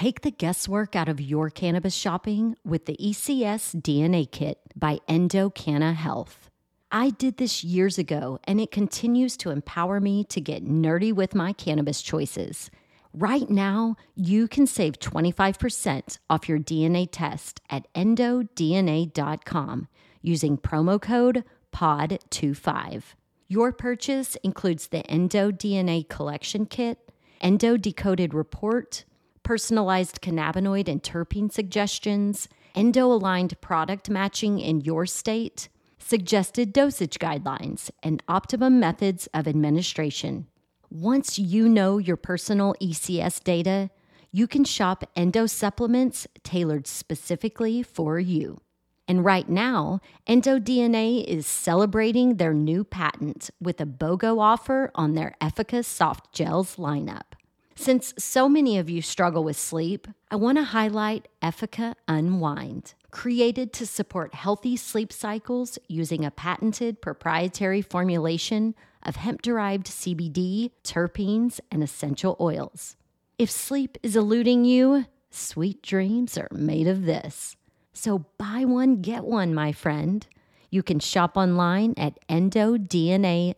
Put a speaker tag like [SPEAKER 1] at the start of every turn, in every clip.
[SPEAKER 1] Take the guesswork out of your cannabis shopping with the ECS DNA Kit by EndoCanna Health. I did this years ago, and it continues to empower me to get nerdy with my cannabis choices. Right now, you can save 25% off your DNA test at endodna.com using promo code POD25. Your purchase includes the Endo DNA Collection Kit, Endo Decoded Report, personalized cannabinoid and terpene suggestions, endo aligned product matching in your state, suggested dosage guidelines, and optimum methods of administration. Once you know your personal ECS data, you can shop endo supplements tailored specifically for you. And right now, EndoDNA is celebrating their new patent with a BOGO offer on their Effica soft gels lineup. Since so many of you struggle with sleep, I want to highlight Effica Unwind. Created to support healthy sleep cycles using a patented proprietary formulation of hemp derived CBD, terpenes, and essential oils. If sleep is eluding you, sweet dreams are made of this. So buy one, get one, my friend. You can shop online at endodna.com.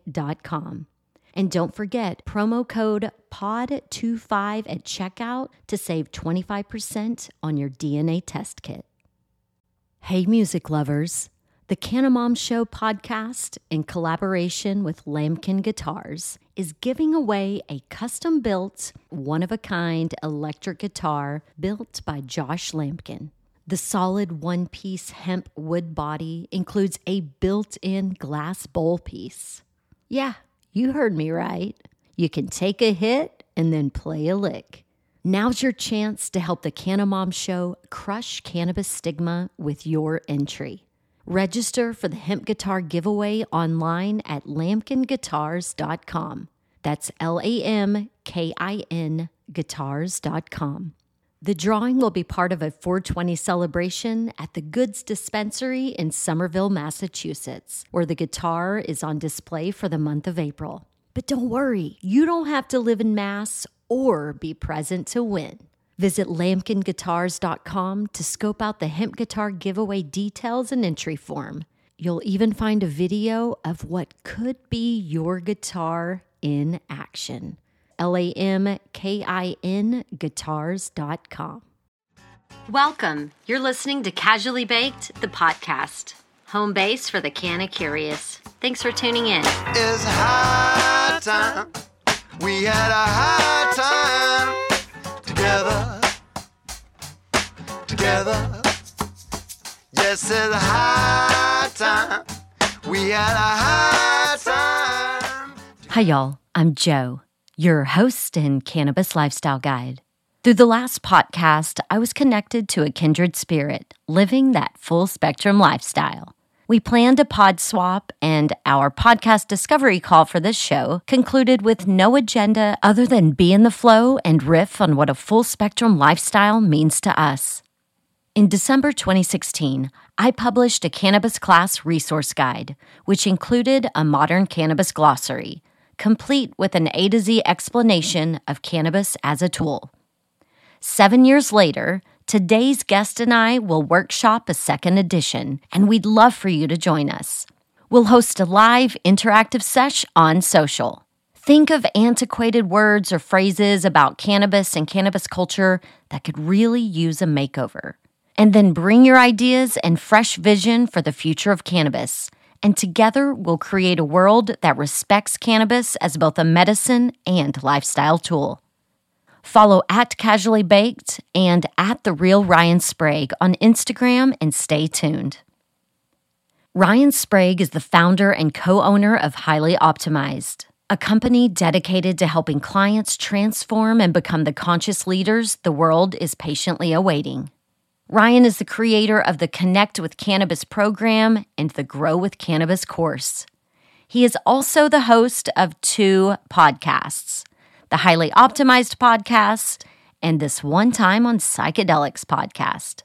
[SPEAKER 1] And don't forget promo code POD25 at checkout to save 25% on your DNA test kit. Hey, music lovers. The Canamom Show podcast, in collaboration with Lamkin Guitars, is giving away a custom built, one of a kind electric guitar built by Josh Lamkin. The solid one piece hemp wood body includes a built in glass bowl piece. Yeah, you heard me right. You can take a hit and then play a lick. Now's your chance to help the Canna Mom Show crush cannabis stigma with your entry. Register for the hemp guitar giveaway online at lamkinguitars.com. That's L A M K I N guitars.com. The drawing will be part of a 420 celebration at the Goods Dispensary in Somerville, Massachusetts, where the guitar is on display for the month of April. But don't worry, you don't have to live in Mass or be present to win. Visit lamkinguitars.com to scope out the hemp guitar giveaway details and entry form. You'll even find a video of what could be your guitar in action. L A M K I N guitars.com. Welcome. You're listening to Casually Baked, the podcast, home base for the Canna Curious. Thanks for tuning in.
[SPEAKER 2] It's high time. We had a high time together. Together. Yes, it's high time. We had a high time.
[SPEAKER 1] Hi, y'all. I'm Joe your host and cannabis lifestyle guide. Through the last podcast, I was connected to a kindred spirit living that full spectrum lifestyle. We planned a pod swap, and our podcast discovery call for this show concluded with no agenda other than be in the flow and riff on what a full spectrum lifestyle means to us. In December 2016, I published a cannabis class resource guide, which included a modern cannabis glossary complete with an A to Z explanation of cannabis as a tool. Seven years later, today's guest and I will workshop a second edition, and we'd love for you to join us. We'll host a live interactive sesh on social. Think of antiquated words or phrases about cannabis and cannabis culture that could really use a makeover. And then bring your ideas and fresh vision for the future of cannabis and together we'll create a world that respects cannabis as both a medicine and lifestyle tool. Follow at Casually Baked and at The Real Ryan Sprague on Instagram and stay tuned. Ryan Sprague is the founder and co owner of Highly Optimized, a company dedicated to helping clients transform and become the conscious leaders the world is patiently awaiting. Ryan is the creator of the Connect with Cannabis program and the Grow with Cannabis course. He is also the host of two podcasts the Highly Optimized podcast and this One Time on Psychedelics podcast.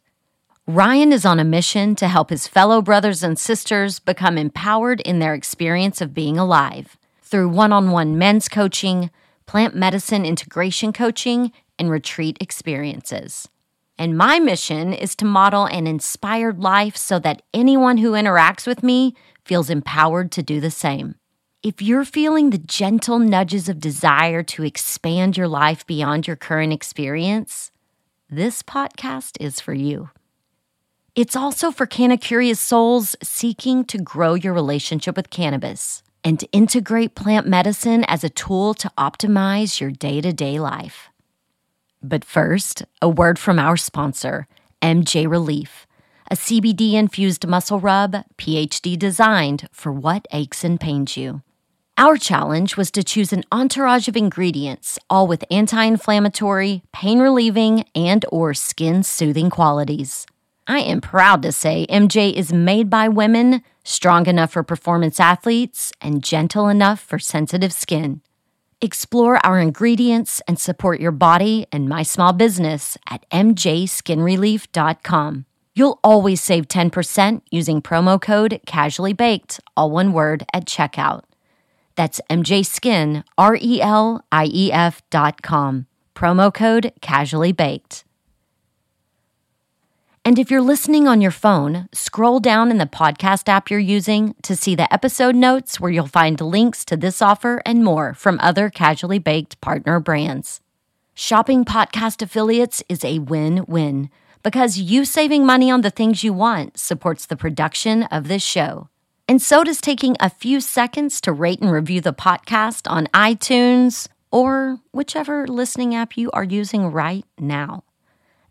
[SPEAKER 1] Ryan is on a mission to help his fellow brothers and sisters become empowered in their experience of being alive through one on one men's coaching, plant medicine integration coaching, and retreat experiences. And my mission is to model an inspired life so that anyone who interacts with me feels empowered to do the same. If you're feeling the gentle nudges of desire to expand your life beyond your current experience, this podcast is for you. It's also for Canna Curious souls seeking to grow your relationship with cannabis and integrate plant medicine as a tool to optimize your day to day life. But first, a word from our sponsor, MJ Relief, a CBD infused muscle rub, PhD designed for what aches and pains you. Our challenge was to choose an entourage of ingredients, all with anti-inflammatory, pain-relieving, and or skin-soothing qualities. I am proud to say MJ is made by women, strong enough for performance athletes, and gentle enough for sensitive skin. Explore our ingredients and support your body and my small business at mjskinrelief.com. You'll always save 10% using promo code Casually Baked, all one word, at checkout. That's mjskin, R L I F dot com. Promo code Casually Baked. And if you're listening on your phone, scroll down in the podcast app you're using to see the episode notes where you'll find links to this offer and more from other casually baked partner brands. Shopping podcast affiliates is a win win because you saving money on the things you want supports the production of this show. And so does taking a few seconds to rate and review the podcast on iTunes or whichever listening app you are using right now.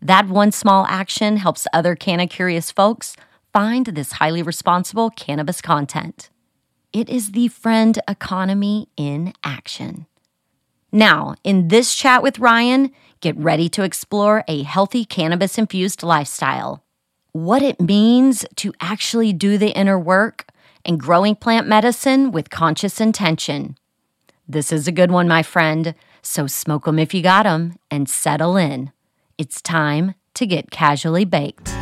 [SPEAKER 1] That one small action helps other Canna Curious folks find this highly responsible cannabis content. It is the friend economy in action. Now, in this chat with Ryan, get ready to explore a healthy cannabis infused lifestyle. What it means to actually do the inner work and growing plant medicine with conscious intention. This is a good one, my friend, so smoke smoke 'em if you got got 'em and settle in. It's time to get casually baked.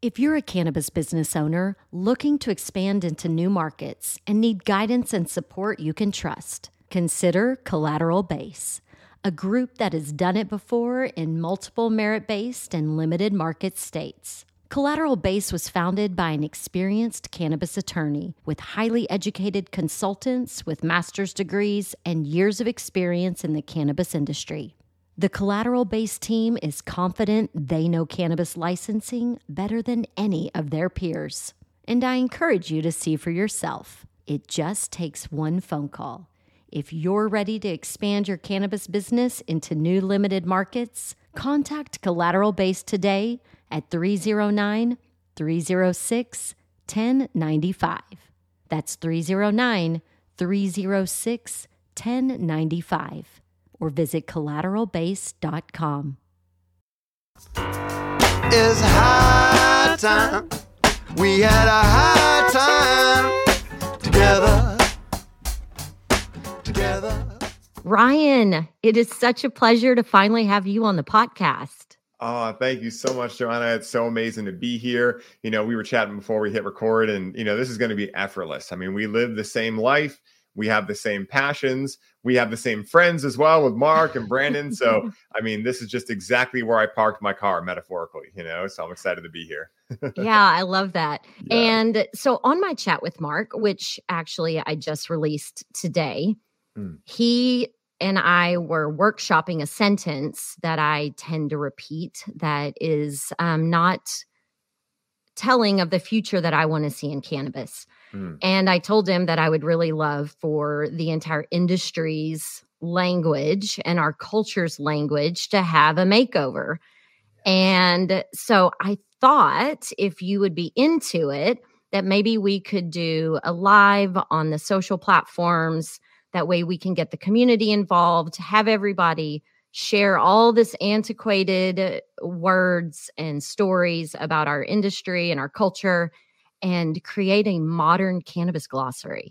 [SPEAKER 1] If you're a cannabis business owner looking to expand into new markets and need guidance and support you can trust, consider Collateral Base, a group that has done it before in multiple merit based and limited market states. Collateral Base was founded by an experienced cannabis attorney with highly educated consultants with master's degrees and years of experience in the cannabis industry. The Collateral Base team is confident they know cannabis licensing better than any of their peers. And I encourage you to see for yourself. It just takes one phone call. If you're ready to expand your cannabis business into new limited markets, contact Collateral Base today at 309 306 1095. That's 309 306 1095 or visit collateralbase.com.
[SPEAKER 2] It's high time. We had a high time together. Together.
[SPEAKER 1] Ryan, it is such a pleasure to finally have you on the podcast.
[SPEAKER 3] Oh, thank you so much, Joanna. It's so amazing to be here. You know, we were chatting before we hit record, and, you know, this is going to be effortless. I mean, we live the same life, we have the same passions, we have the same friends as well with Mark and Brandon. So, I mean, this is just exactly where I parked my car metaphorically, you know, so I'm excited to be here.
[SPEAKER 1] yeah, I love that. Yeah. And so, on my chat with Mark, which actually I just released today, mm. he and I were workshopping a sentence that I tend to repeat that is um, not telling of the future that I want to see in cannabis. Mm. And I told him that I would really love for the entire industry's language and our culture's language to have a makeover. And so I thought if you would be into it, that maybe we could do a live on the social platforms that way we can get the community involved, have everybody share all this antiquated uh, words and stories about our industry and our culture and create a modern cannabis glossary.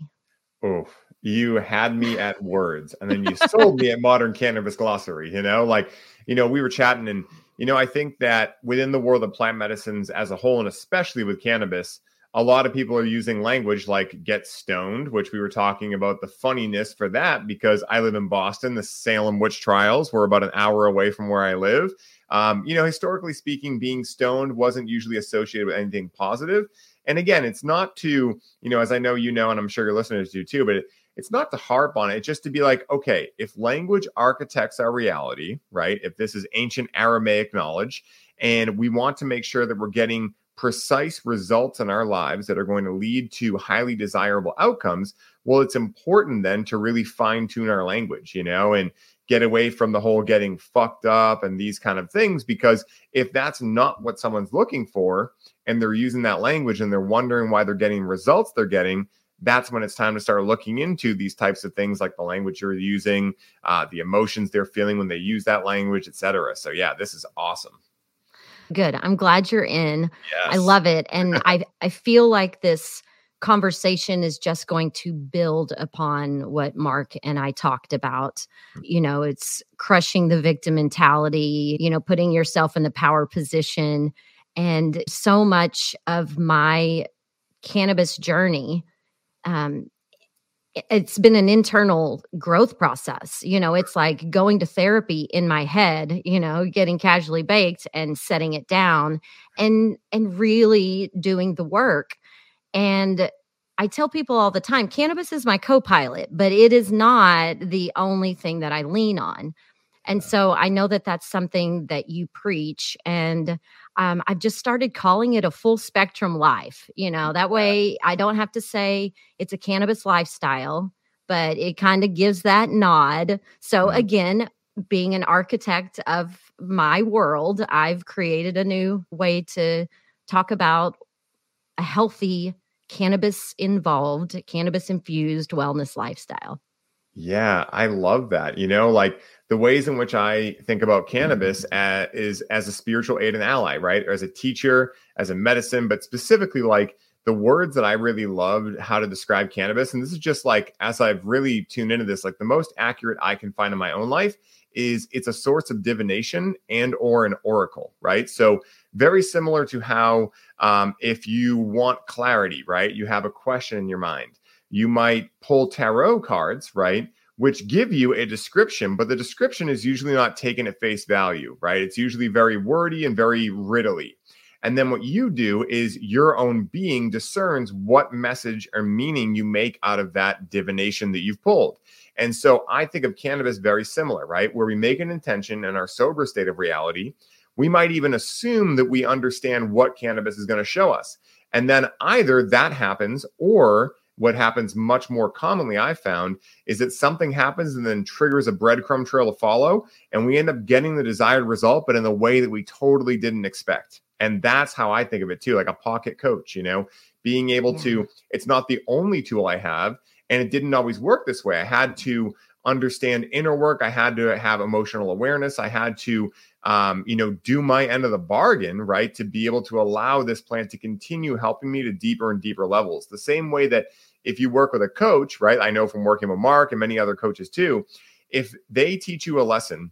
[SPEAKER 3] Oh, you had me at words and then you sold me a modern cannabis glossary, you know, like, you know, we were chatting and, you know, I think that within the world of plant medicines as a whole, and especially with cannabis, a lot of people are using language like get stoned, which we were talking about the funniness for that because I live in Boston. The Salem witch trials were about an hour away from where I live. Um, you know, historically speaking, being stoned wasn't usually associated with anything positive. And again, it's not to, you know, as I know you know, and I'm sure your listeners do too, but it, it's not to harp on it, it's just to be like, okay, if language architects our reality, right? If this is ancient Aramaic knowledge, and we want to make sure that we're getting precise results in our lives that are going to lead to highly desirable outcomes, well, it's important then to really fine tune our language, you know, and get away from the whole getting fucked up and these kind of things. Because if that's not what someone's looking for and they're using that language and they're wondering why they're getting results they're getting, that's when it's time to start looking into these types of things like the language you're using, uh, the emotions they're feeling when they use that language, etc. So, yeah, this is awesome.
[SPEAKER 1] Good. I'm glad you're in.
[SPEAKER 3] Yes.
[SPEAKER 1] I love it. And I I feel like this conversation is just going to build upon what Mark and I talked about. You know, it's crushing the victim mentality, you know, putting yourself in the power position. And so much of my cannabis journey um, it's been an internal growth process. You know, it's like going to therapy in my head, you know, getting casually baked and setting it down and and really doing the work. And I tell people all the time, cannabis is my co-pilot, but it is not the only thing that I lean on. And so I know that that's something that you preach and um, I've just started calling it a full spectrum life. You know, that way I don't have to say it's a cannabis lifestyle, but it kind of gives that nod. So, mm-hmm. again, being an architect of my world, I've created a new way to talk about a healthy cannabis involved, cannabis infused wellness lifestyle.
[SPEAKER 3] Yeah, I love that. You know, like the ways in which I think about cannabis as, is as a spiritual aid and ally, right? Or as a teacher, as a medicine, but specifically like the words that I really loved how to describe cannabis. And this is just like, as I've really tuned into this, like the most accurate I can find in my own life is it's a source of divination and or an oracle, right? So very similar to how um, if you want clarity, right? You have a question in your mind you might pull tarot cards, right? Which give you a description, but the description is usually not taken at face value, right? It's usually very wordy and very riddly. And then what you do is your own being discerns what message or meaning you make out of that divination that you've pulled. And so I think of cannabis very similar, right? Where we make an intention in our sober state of reality. We might even assume that we understand what cannabis is going to show us. And then either that happens or what happens much more commonly i found is that something happens and then triggers a breadcrumb trail to follow and we end up getting the desired result but in the way that we totally didn't expect. And that's how i think of it too like a pocket coach you know? Being able yeah. to it's not the only tool i have and it didn't always work this way. I had to understand inner work. I had to have emotional awareness. I had to um, you know, do my end of the bargain, right? To be able to allow this plant to continue helping me to deeper and deeper levels. The same way that if you work with a coach, right? I know from working with Mark and many other coaches too, if they teach you a lesson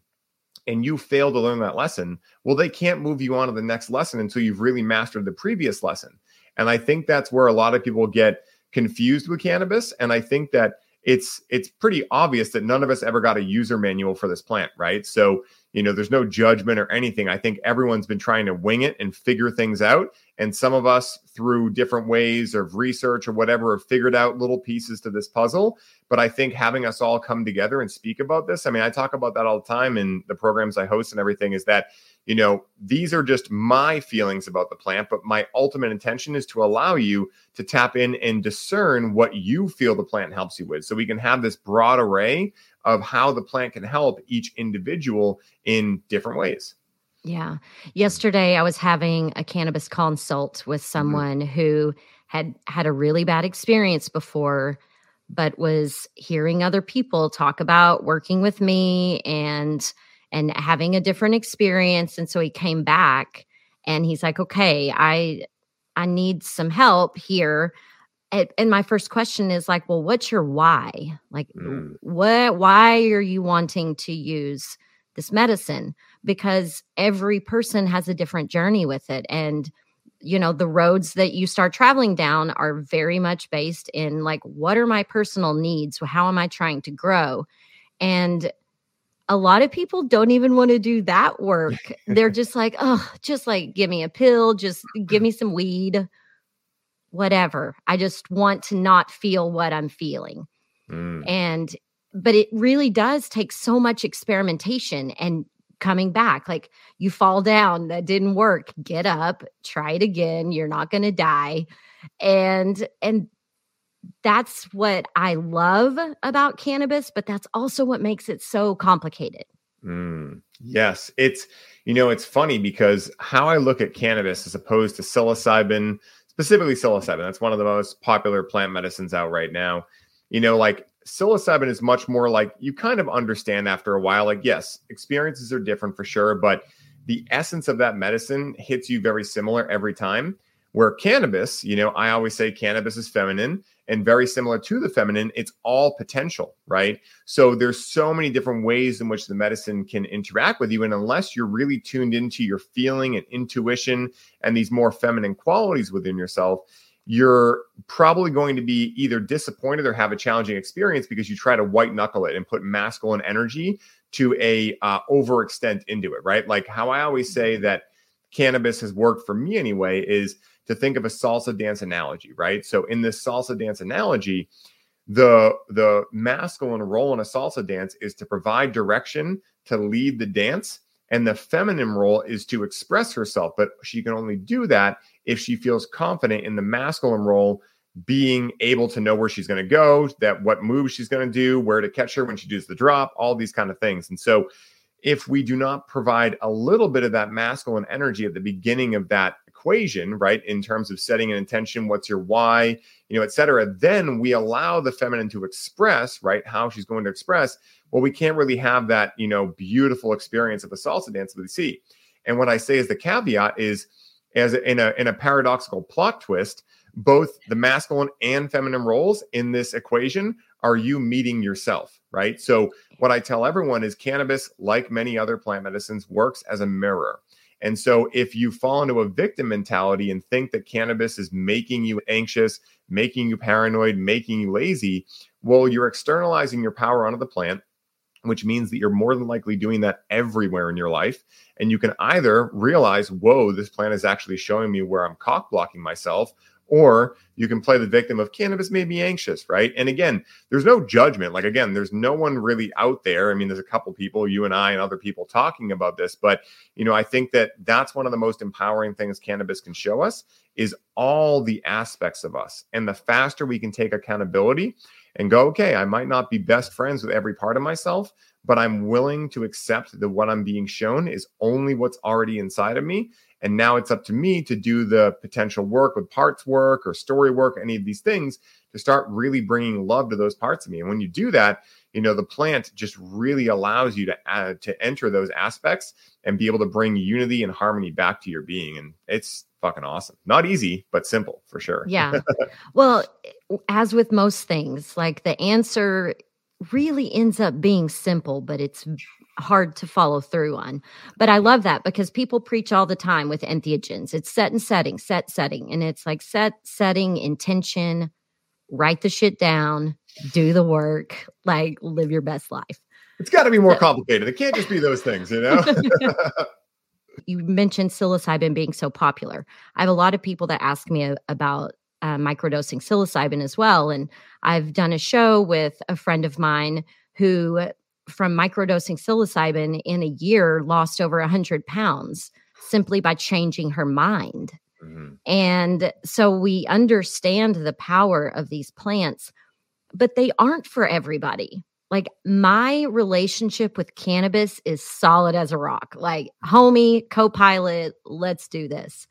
[SPEAKER 3] and you fail to learn that lesson, well, they can't move you on to the next lesson until you've really mastered the previous lesson. And I think that's where a lot of people get confused with cannabis. And I think that it's it's pretty obvious that none of us ever got a user manual for this plant, right? So you know, there's no judgment or anything. I think everyone's been trying to wing it and figure things out. And some of us, through different ways of research or whatever, have figured out little pieces to this puzzle. But I think having us all come together and speak about this, I mean, I talk about that all the time in the programs I host and everything, is that, you know, these are just my feelings about the plant. But my ultimate intention is to allow you to tap in and discern what you feel the plant helps you with. So we can have this broad array of how the plant can help each individual in different ways.
[SPEAKER 1] Yeah. Yesterday, I was having a cannabis consult with mm-hmm. someone mm-hmm. who had had a really bad experience before, but was hearing other people talk about working with me and and having a different experience. And so he came back and he's like, "Okay, I I need some help here." and my first question is like well what's your why like mm. what why are you wanting to use this medicine because every person has a different journey with it. And you know the roads that you start traveling down are very much based in like what are my personal needs? How am i trying to grow? And a lot of people don't even want to do that work. They're just like oh just like give me a pill just give me some weed whatever. I just want to not feel what i'm feeling.
[SPEAKER 3] Mm.
[SPEAKER 1] and but it really does take so much experimentation and coming back like you fall down that didn't work get up try it again you're not going to die and and that's what i love about cannabis but that's also what makes it so complicated
[SPEAKER 3] Mm, yes, it's you know it's funny because how I look at cannabis as opposed to psilocybin, specifically psilocybin. That's one of the most popular plant medicines out right now. You know, like psilocybin is much more like you kind of understand after a while. Like, yes, experiences are different for sure, but the essence of that medicine hits you very similar every time. Where cannabis, you know, I always say cannabis is feminine and very similar to the feminine, it's all potential, right? So there's so many different ways in which the medicine can interact with you. And unless you're really tuned into your feeling and intuition and these more feminine qualities within yourself, you're probably going to be either disappointed or have a challenging experience because you try to white knuckle it and put masculine energy to a uh, overextent into it, right? Like how I always say that cannabis has worked for me anyway is to think of a salsa dance analogy, right? So in this salsa dance analogy, the the masculine role in a salsa dance is to provide direction, to lead the dance, and the feminine role is to express herself, but she can only do that if she feels confident in the masculine role being able to know where she's going to go, that what moves she's going to do, where to catch her when she does the drop, all these kind of things. And so if we do not provide a little bit of that masculine energy at the beginning of that equation, right, in terms of setting an intention, what's your why, you know, et cetera, then we allow the feminine to express, right, how she's going to express. Well, we can't really have that, you know, beautiful experience of a salsa dance with the sea. And what I say is the caveat is, as in a in a paradoxical plot twist, both the masculine and feminine roles in this equation are you meeting yourself, right? So, what I tell everyone is cannabis, like many other plant medicines, works as a mirror. And so, if you fall into a victim mentality and think that cannabis is making you anxious, making you paranoid, making you lazy, well, you're externalizing your power onto the plant, which means that you're more than likely doing that everywhere in your life. And you can either realize, whoa, this plant is actually showing me where I'm cock blocking myself, or you can play the victim of cannabis made me anxious, right? And again, there's no judgment. Like again, there's no one really out there. I mean, there's a couple people, you and I and other people talking about this, but you know, I think that that's one of the most empowering things cannabis can show us is all the aspects of us. And the faster we can take accountability and go, okay, I might not be best friends with every part of myself, but I'm willing to accept that what I'm being shown is only what's already inside of me. And now it's up to me to do the potential work with parts work or story work, any of these things to start really bringing love to those parts of me. And when you do that, you know, the plant just really allows you to add, to enter those aspects and be able to bring unity and harmony back to your being. And it's fucking awesome. Not easy, but simple for sure.
[SPEAKER 1] Yeah. well, as with most things, like the answer really ends up being simple, but it's hard to follow through on. But I love that because people preach all the time with entheogens. It's set and setting, set, setting. And it's like set, setting, intention, write the shit down, do the work, like live your best life.
[SPEAKER 3] It's got to be more complicated. It can't just be those things, you know?
[SPEAKER 1] you mentioned psilocybin being so popular. I have a lot of people that ask me about uh, microdosing psilocybin as well. And I've done a show with a friend of mine who, from microdosing psilocybin in a year, lost over 100 pounds simply by changing her mind.
[SPEAKER 3] Mhm.
[SPEAKER 1] And so we understand the power of these plants, but they aren't for everybody. Like my relationship with cannabis is solid as a rock. Like, homie, co pilot, let's do this.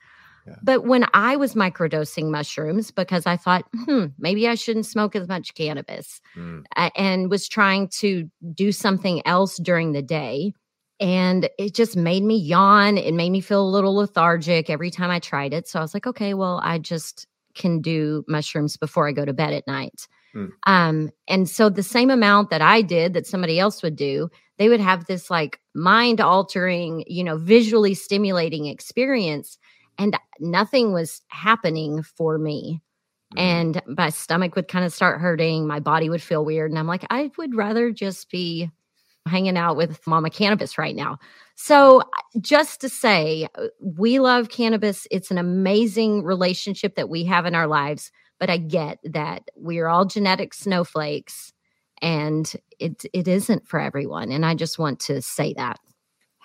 [SPEAKER 3] Yeah.
[SPEAKER 1] But when I was microdosing mushrooms, because I thought, hmm, maybe I shouldn't smoke as much cannabis,
[SPEAKER 3] Mm.
[SPEAKER 1] and was trying to do something else during the day. And it just made me yawn. It made me feel a little lethargic every time I tried it. So I was like, okay, well, I just can do mushrooms before I go to bed at night.
[SPEAKER 3] Hmm.
[SPEAKER 1] Um, and so the same amount that I did that somebody else would do, they would have this like mind altering, you know, visually stimulating experience. and nothing was happening for me. Mm-hmm. And my stomach would kind of start hurting, my body would feel weird. And I'm like, I would rather just be hanging out with Mama Cannabis right now. So, just to say, uh, we love cannabis. It's an amazing relationship that we have in our lives. But I get that we are all genetic snowflakes and it, it isn't for everyone. And I just want to say that.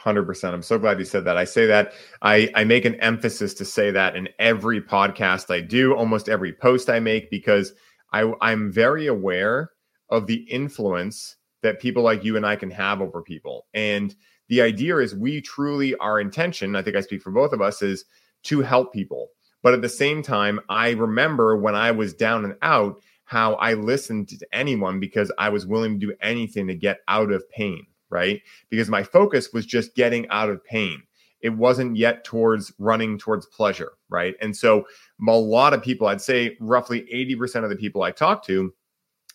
[SPEAKER 3] 100%. I'm so glad you said that. I say that, I, I make an emphasis to say that in every podcast I do, almost every post I make, because I, I'm very aware of the influence that people like you and I can have over people. And the idea is we truly, our intention, I think I speak for both of us, is to help people. But at the same time, I remember when I was down and out, how I listened to anyone because I was willing to do anything to get out of pain right? Because my focus was just getting out of pain. It wasn't yet towards running towards pleasure, right? And so a lot of people, I'd say roughly 80% of the people I talk to,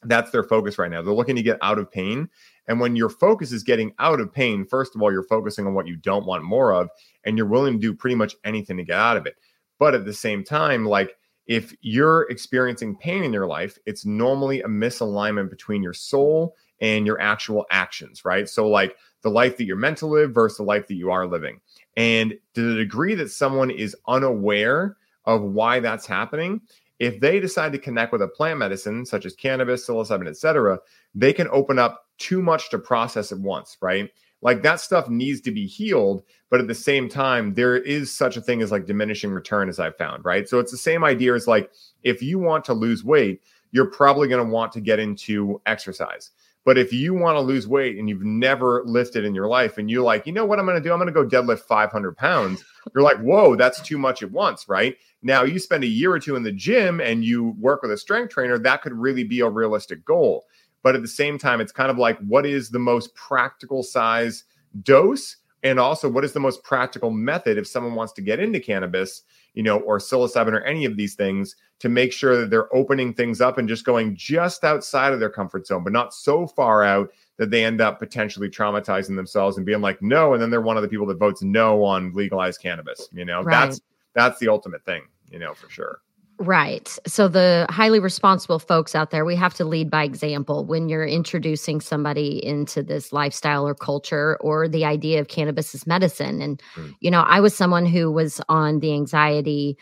[SPEAKER 3] that's their focus right now. They're looking to get out of pain. And when your focus is getting out of pain, first of all, you're focusing on what you don't want more of, and you're willing to do pretty much anything to get out of it. But at the same time, like if you're experiencing pain in your life, it's normally a misalignment between your soul and your actual actions, right? So, like the life that you're meant to live versus the life that you are living. And to the degree that someone is unaware of why that's happening, if they decide to connect with a plant medicine such as cannabis, psilocybin, etc., they can open up too much to process at once, right? Like that stuff needs to be healed, but at the same time, there is such a thing as like diminishing return, as I've found, right? So it's the same idea as like if you want to lose weight, you're probably going to want to get into exercise. But if you want to lose weight and you've never lifted in your life and you're like, you know what I'm going to do? I'm going to go deadlift 500 pounds. You're like, whoa, that's too much at once, right? Now you spend a year or two in the gym and you work with a strength trainer, that could really be a realistic goal. But at the same time, it's kind of like, what is the most practical size dose? And also, what is the most practical method if someone wants to get into cannabis, you know, or psilocybin or any of these things to make sure that they're opening things up and just going just outside of their comfort zone, but not so far out that they end up potentially traumatizing themselves and being like no and then they're one of the people that votes no on legalized cannabis you know right. that's that's the ultimate thing you know for sure
[SPEAKER 1] Right. So the highly responsible folks out there, we have to lead by example when you're introducing somebody into this lifestyle or culture or the idea of cannabis as medicine. And, mm. you know, I was someone who was on the anxiety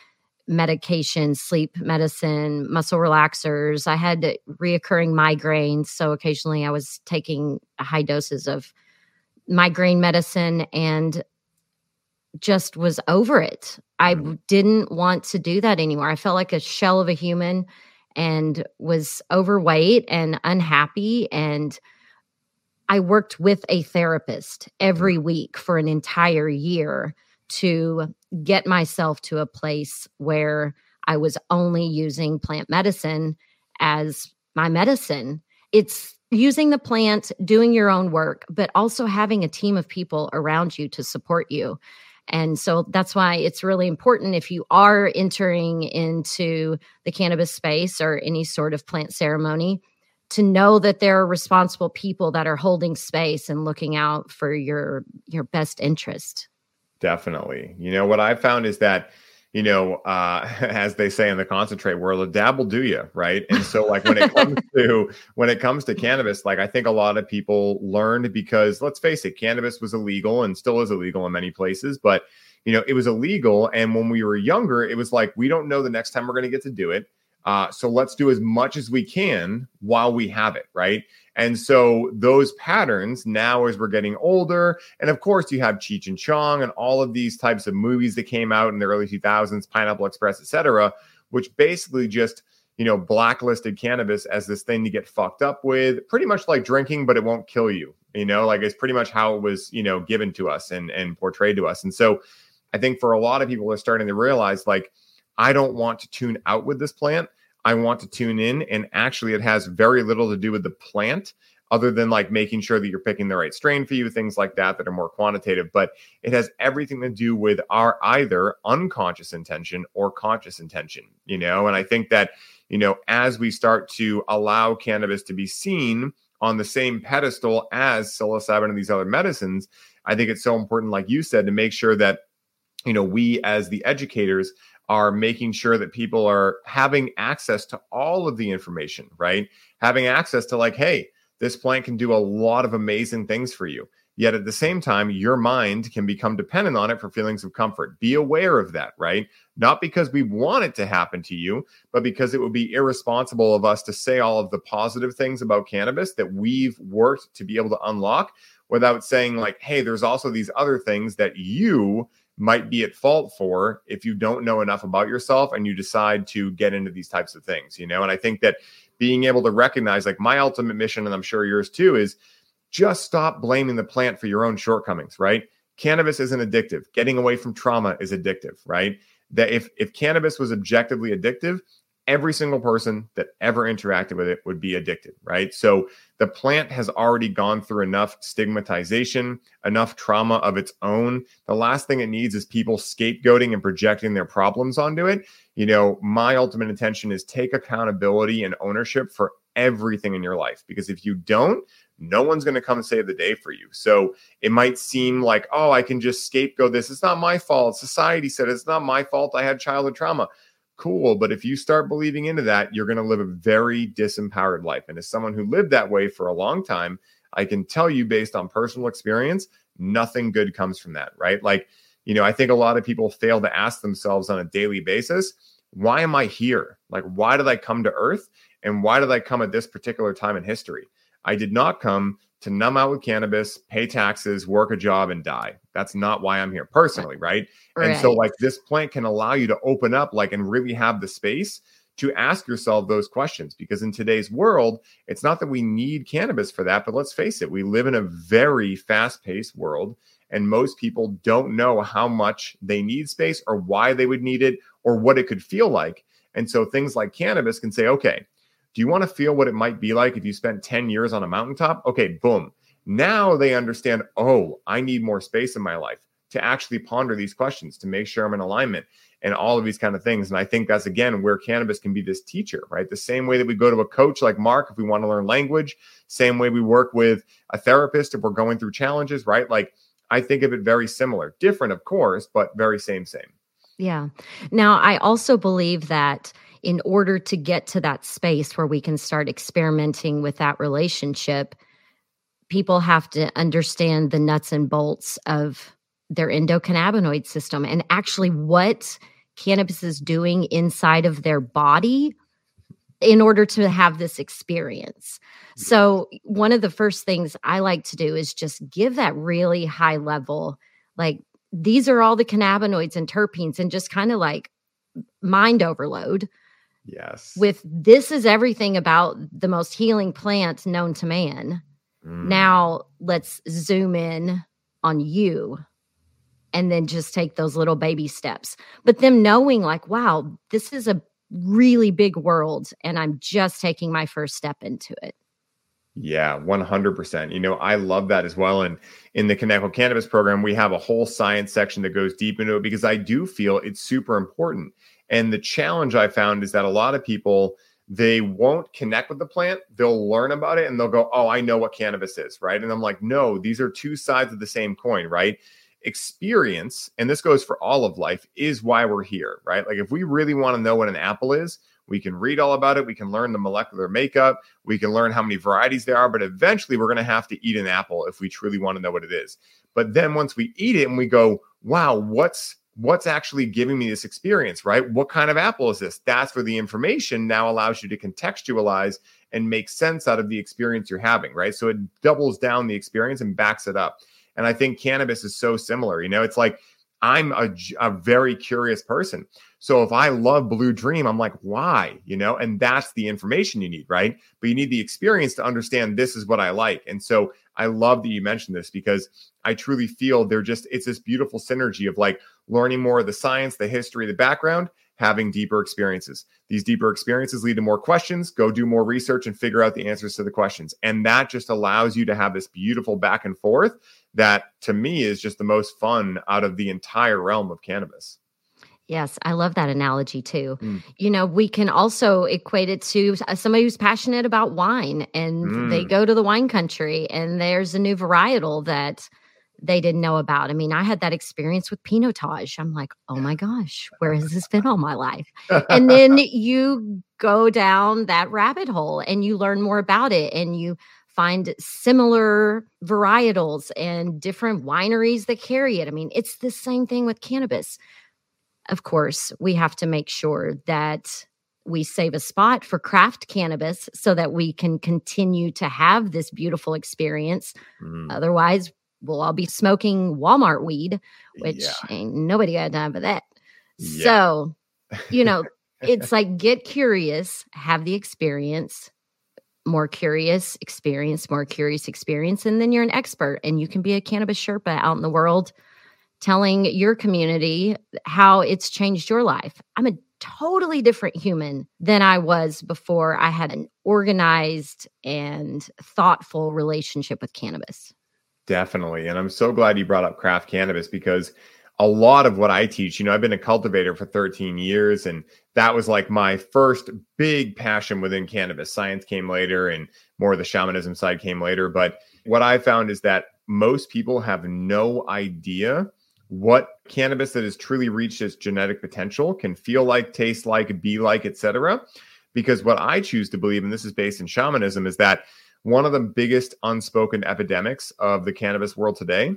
[SPEAKER 1] medication, sleep medicine, muscle relaxers. I had reoccurring migraines. So occasionally I was taking high doses of migraine medicine and just was over it. I mm-hmm. didn't want to do that anymore. I felt like a shell of a human and was overweight and unhappy. And I worked with a therapist every mm-hmm. week for an entire year to get myself to a place where I was only using plant medicine as my medicine. It's using the plant, doing your own work, but also having a team of people around you to support you. And so that's why it's really important if you are entering into the cannabis space or any sort of plant ceremony to know that there are responsible people that are holding space and looking out for your your best interest.
[SPEAKER 3] Definitely. You know, what I found is that, you know, uh, as they say in the concentrate world, a dab will do you, right? And so, like when it comes to when it comes to cannabis, like I think a lot of people learned because let's face it, cannabis was illegal and still is illegal in many places, but you know, it was illegal. And when we were younger, it was like we don't know the next time we're going to get to do it. Uh, so let's do as much as we can while we have it, right? And so those patterns now, as we're getting older, and of course, you have Cheech and Chong and all of these types of movies that came out in the early 2000s, Pineapple Express, etc., which basically just you know blacklisted cannabis as this thing to get fucked up with, pretty much like drinking, but it won't kill you. You know, like it's pretty much how it was you know given to us and and portrayed to us. And so, I think for a lot of people, are starting to realize like I don't want to tune out with this plant. I want to tune in. And actually, it has very little to do with the plant other than like making sure that you're picking the right strain for you, things like that that are more quantitative. But it has everything to do with our either unconscious intention or conscious intention, you know? And I think that, you know, as we start to allow cannabis to be seen on the same pedestal as psilocybin and these other medicines, I think it's so important, like you said, to make sure that you know, we as the educators are making sure that people are having access to all of the information, right? Having access to like, hey, this plant can do a lot of amazing things for you. Yet at the same time, your mind can become dependent on it for feelings of comfort. Be aware of that, right? Not because we want it to happen to you, but because it would be irresponsible of us to say all of the positive things about cannabis that we've worked to be able to unlock without saying, like, hey, there's also these other things that you might be at fault for if you don't know enough about yourself and you decide to get into these types of things, you know? And I think that being able to recognize, like, my ultimate mission, and I'm sure yours too, is just stop blaming the plant for your own shortcomings, right? Cannabis isn't addictive. Getting away from trauma is addictive, right? That if if cannabis was objectively addictive, every single person that ever interacted with it would be addicted, right? So the plant has already gone through enough stigmatization, enough trauma of its own. The last thing it needs is people scapegoating and projecting their problems onto it. You know, my ultimate intention is take accountability and ownership for everything in your life because if you don't, no one's going to come save the day for you. So it might seem like, oh, I can just scapegoat this. It's not my fault. Society said it's not my fault. I had childhood trauma. Cool. But if you start believing into that, you're going to live a very disempowered life. And as someone who lived that way for a long time, I can tell you based on personal experience, nothing good comes from that, right? Like, you know, I think a lot of people fail to ask themselves on a daily basis, why am I here? Like, why did I come to earth? And why did I come at this particular time in history? I did not come to numb out with cannabis, pay taxes, work a job, and die. That's not why I'm here personally, right? right? And so, like, this plant can allow you to open up, like, and really have the space to ask yourself those questions. Because in today's world, it's not that we need cannabis for that, but let's face it, we live in a very fast paced world. And most people don't know how much they need space or why they would need it or what it could feel like. And so, things like cannabis can say, okay, do you want to feel what it might be like if you spent 10 years on a mountaintop? Okay, boom. Now they understand, oh, I need more space in my life to actually ponder these questions, to make sure I'm in alignment and all of these kind of things. And I think that's again where cannabis can be this teacher, right? The same way that we go to a coach like Mark if we want to learn language, same way we work with a therapist if we're going through challenges, right? Like I think of it very similar, different, of course, but very same, same.
[SPEAKER 1] Yeah. Now, I also believe that in order to get to that space where we can start experimenting with that relationship, people have to understand the nuts and bolts of their endocannabinoid system and actually what cannabis is doing inside of their body in order to have this experience. So, one of the first things I like to do is just give that really high level, like, these are all the cannabinoids and terpenes, and just kind of like mind overload
[SPEAKER 3] Yes.
[SPEAKER 1] With this is everything about the most healing plant known to man. Mm. Now let's zoom in on you and then just take those little baby steps. But them knowing, like, wow, this is a really big world and I'm just taking my first step into it.
[SPEAKER 3] Yeah, 100%. You know, I love that as well. And in the Connect with Cannabis program, we have a whole science section that goes deep into it because I do feel it's super important. And the challenge I found is that a lot of people they won't connect with the plant. They'll learn about it and they'll go, "Oh, I know what cannabis is," right? And I'm like, "No, these are two sides of the same coin, right?" Experience, and this goes for all of life, is why we're here, right? Like if we really want to know what an apple is, we can read all about it. We can learn the molecular makeup. We can learn how many varieties there are. But eventually, we're going to have to eat an apple if we truly want to know what it is. But then once we eat it and we go, wow, what's what's actually giving me this experience, right? What kind of apple is this? That's where the information now allows you to contextualize and make sense out of the experience you're having, right? So it doubles down the experience and backs it up. And I think cannabis is so similar. You know, it's like I'm a, a very curious person. So if I love Blue Dream, I'm like, why? You know, and that's the information you need, right? But you need the experience to understand this is what I like. And so I love that you mentioned this because I truly feel they're just, it's this beautiful synergy of like learning more of the science, the history, the background, having deeper experiences. These deeper experiences lead to more questions. Go do more research and figure out the answers to the questions. And that just allows you to have this beautiful back and forth that to me is just the most fun out of the entire realm of cannabis.
[SPEAKER 1] Yes, I love that analogy too. Mm. You know, we can also equate it to somebody who's passionate about wine and mm. they go to the wine country and there's a new varietal that they didn't know about. I mean, I had that experience with Pinotage. I'm like, oh my gosh, where has this been all my life? And then you go down that rabbit hole and you learn more about it and you find similar varietals and different wineries that carry it. I mean, it's the same thing with cannabis. Of course, we have to make sure that we save a spot for craft cannabis so that we can continue to have this beautiful experience. Mm. Otherwise, we'll all be smoking Walmart weed, which yeah. ain't nobody got time for that. Yeah. So, you know, it's like get curious, have the experience, more curious experience, more curious experience, and then you're an expert and you can be a cannabis Sherpa out in the world telling your community how it's changed your life. I'm a totally different human than I was before I had an organized and thoughtful relationship with cannabis.
[SPEAKER 3] Definitely. And I'm so glad you brought up craft cannabis because a lot of what I teach, you know, I've been a cultivator for 13 years, and that was like my first big passion within cannabis. Science came later, and more of the shamanism side came later. But what I found is that most people have no idea what cannabis that has truly reached its genetic potential can feel like, taste like, be like, etc. Because what I choose to believe, and this is based in shamanism, is that one of the biggest unspoken epidemics of the cannabis world today,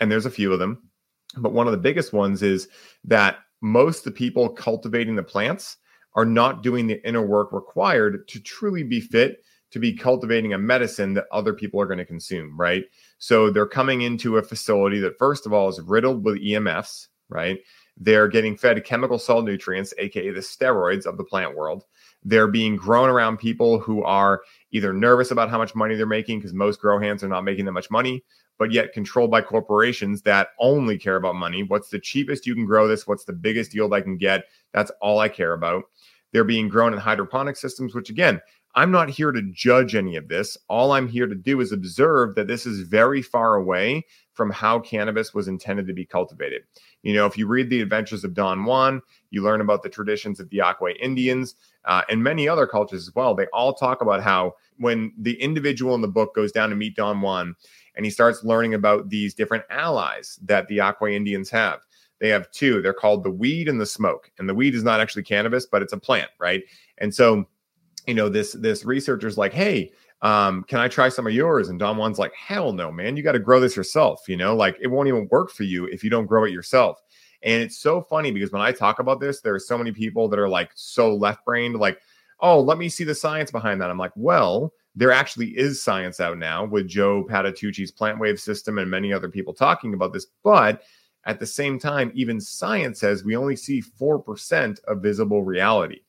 [SPEAKER 3] and there's a few of them, but one of the biggest ones is that most of the people cultivating the plants are not doing the inner work required to truly be fit to be cultivating a medicine that other people are going to consume, right? So they're coming into a facility that, first of all, is riddled with EMFs, right? They're getting fed chemical salt nutrients, aka the steroids of the plant world. They're being grown around people who are either nervous about how much money they're making because most grow hands are not making that much money, but yet controlled by corporations that only care about money. What's the cheapest you can grow this? What's the biggest yield I can get? That's all I care about. They're being grown in hydroponic systems, which again, I'm not here to judge any of this. All I'm here to do is observe that this is very far away from how cannabis was intended to be cultivated. You know, if you read The Adventures of Don Juan, you learn about the traditions of the Yaqui Indians uh, and many other cultures as well. They all talk about how when the individual in the book goes down to meet Don Juan and he starts learning about these different allies that the Yaqui Indians have. They have two. They're called the weed and the smoke. And the weed is not actually cannabis, but it's a plant, right? And so you know, this this researcher's like, hey, um, can I try some of yours? And Don Juan's like, hell no, man, you got to grow this yourself. You know, like it won't even work for you if you don't grow it yourself. And it's so funny because when I talk about this, there are so many people that are like so left brained, like, oh, let me see the science behind that. I'm like, well, there actually is science out now with Joe Patitucci's plant wave system and many other people talking about this. But at the same time, even science says we only see 4% of visible reality.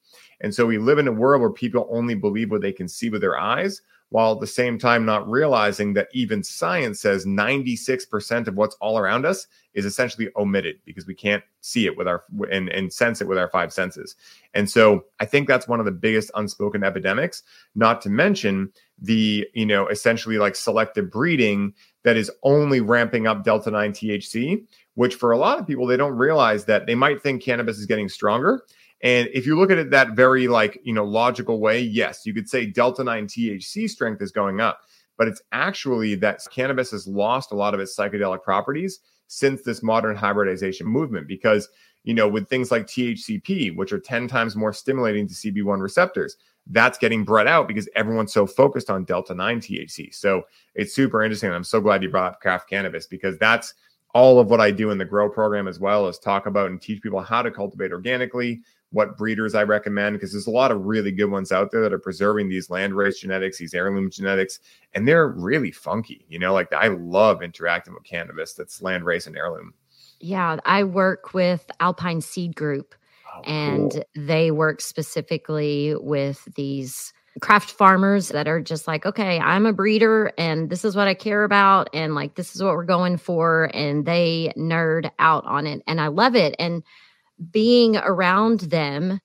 [SPEAKER 3] And so we live in a world where people only believe what they can see with their eyes, while at the same time not realizing that even science says 96% of what's all around us is essentially omitted because we can't see it with our and, and sense it with our five senses. And so I think that's one of the biggest unspoken epidemics, not to mention the, you know, essentially like selective breeding that is only ramping up delta 9 THC, which for a lot of people they don't realize that they might think cannabis is getting stronger and if you look at it that very like, you know, logical way, yes, you could say delta 9 THC strength is going up, but it's actually that cannabis has lost a lot of its psychedelic properties since this modern hybridization movement because you know, with things like THCP, which are 10 times more stimulating to CB1 receptors, that's getting bred out because everyone's so focused on delta 9 THC. So it's super interesting. I'm so glad you brought up craft cannabis because that's all of what I do in the grow program as well is talk about and teach people how to cultivate organically, what breeders I recommend because there's a lot of really good ones out there that are preserving these landrace genetics, these heirloom genetics, and they're really funky. You know, like I love interacting with cannabis that's landrace and heirloom.
[SPEAKER 1] Yeah, I work with Alpine Seed Group, oh, and cool. they work specifically with these craft farmers that are just like, okay, I'm a breeder and this is what I care about. And like, this is what we're going for. And they nerd out on it. And I love it. And being around them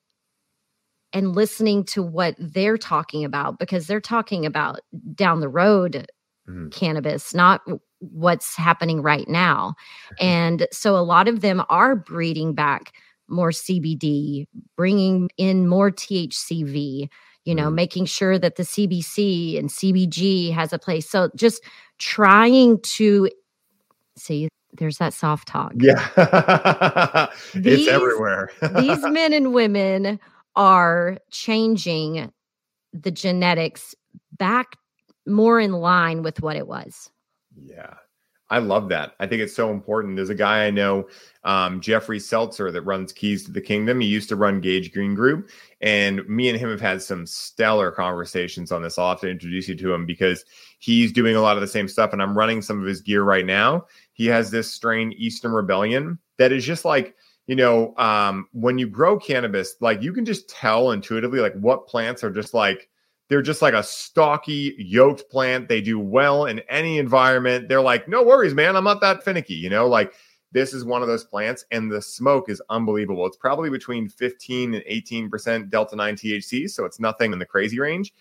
[SPEAKER 1] and listening to what they're talking about because they're talking about down the road mm. cannabis, not what's happening right now. And so a lot of them are breeding back more CBD, bringing in more THCV, you know, mm. making sure that the CBC and CBG has a place. So just trying to See, there's that soft talk.
[SPEAKER 3] Yeah.
[SPEAKER 1] These-
[SPEAKER 3] it's everywhere.
[SPEAKER 1] These men and women are changing the genetics back more in line with what it was.
[SPEAKER 3] Yeah. I love that. I think it's so important. There's a guy I know, um, Jeffrey Seltzer, that runs Keys to the Kingdom. He used to run Gage Green Group. And me and him have had some stellar conversations on this. I'll have to introduce you to him because he's doing a lot of the same stuff. And I'm running some of his gear right now. He has this strain, Eastern Rebellion, that is just like, you know, um, when you grow cannabis, like you can just tell intuitively, like what plants are just like, they're just like a stocky, yoked plant. They do well in any environment. They're like, no worries, man. I'm not that finicky. You know, like this is one of those plants, and the smoke is unbelievable. It's probably between 15 and 18% Delta 9 THC. So it's nothing in the crazy range.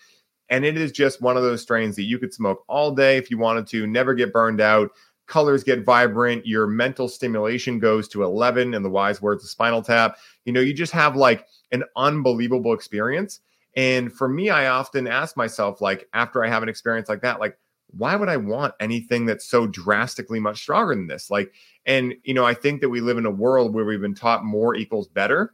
[SPEAKER 3] And it is just one of those strains that you could smoke all day if you wanted to, never get burned out. Colors get vibrant. Your mental stimulation goes to 11 in the wise words of Spinal Tap. You know, you just have like an unbelievable experience. And for me, I often ask myself, like, after I have an experience like that, like, why would I want anything that's so drastically much stronger than this? Like, and, you know, I think that we live in a world where we've been taught more equals better.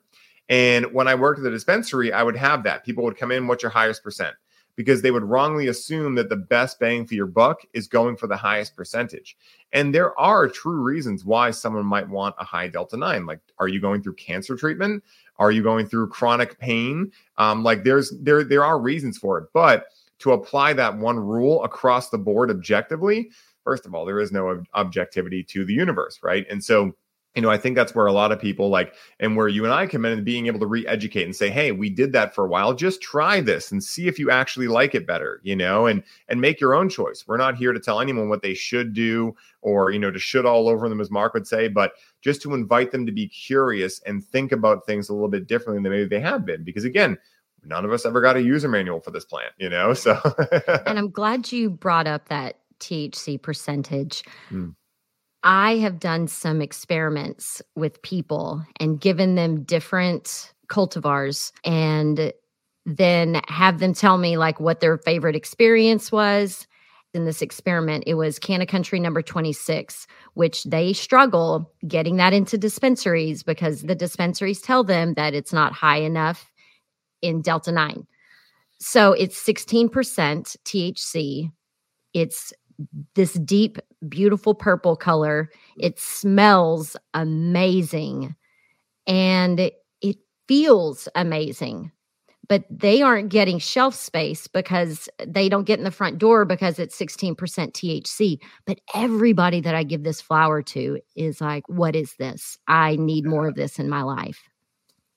[SPEAKER 3] And when I worked at the dispensary, I would have that. People would come in, what's your highest percent? Because they would wrongly assume that the best bang for your buck is going for the highest percentage. And there are true reasons why someone might want a high Delta 9. Like, are you going through cancer treatment? Are you going through chronic pain? Um, like there's there there are reasons for it, but to apply that one rule across the board objectively, first of all, there is no ob- objectivity to the universe, right? And so you know, I think that's where a lot of people like, and where you and I come in and being able to re educate and say, hey, we did that for a while. Just try this and see if you actually like it better, you know, and and make your own choice. We're not here to tell anyone what they should do or, you know, to should all over them, as Mark would say, but just to invite them to be curious and think about things a little bit differently than maybe they have been. Because again, none of us ever got a user manual for this plant, you know? So,
[SPEAKER 1] And I'm glad you brought up that THC percentage.
[SPEAKER 3] Mm.
[SPEAKER 1] I have done some experiments with people and given them different cultivars and then have them tell me like what their favorite experience was. In this experiment, it was Canna Country number 26, which they struggle getting that into dispensaries because the dispensaries tell them that it's not high enough in Delta 9. So it's 16% THC. It's this deep, beautiful purple color. It smells amazing and it, it feels amazing. But they aren't getting shelf space because they don't get in the front door because it's 16% THC. But everybody that I give this flower to is like, what is this? I need more of this in my life.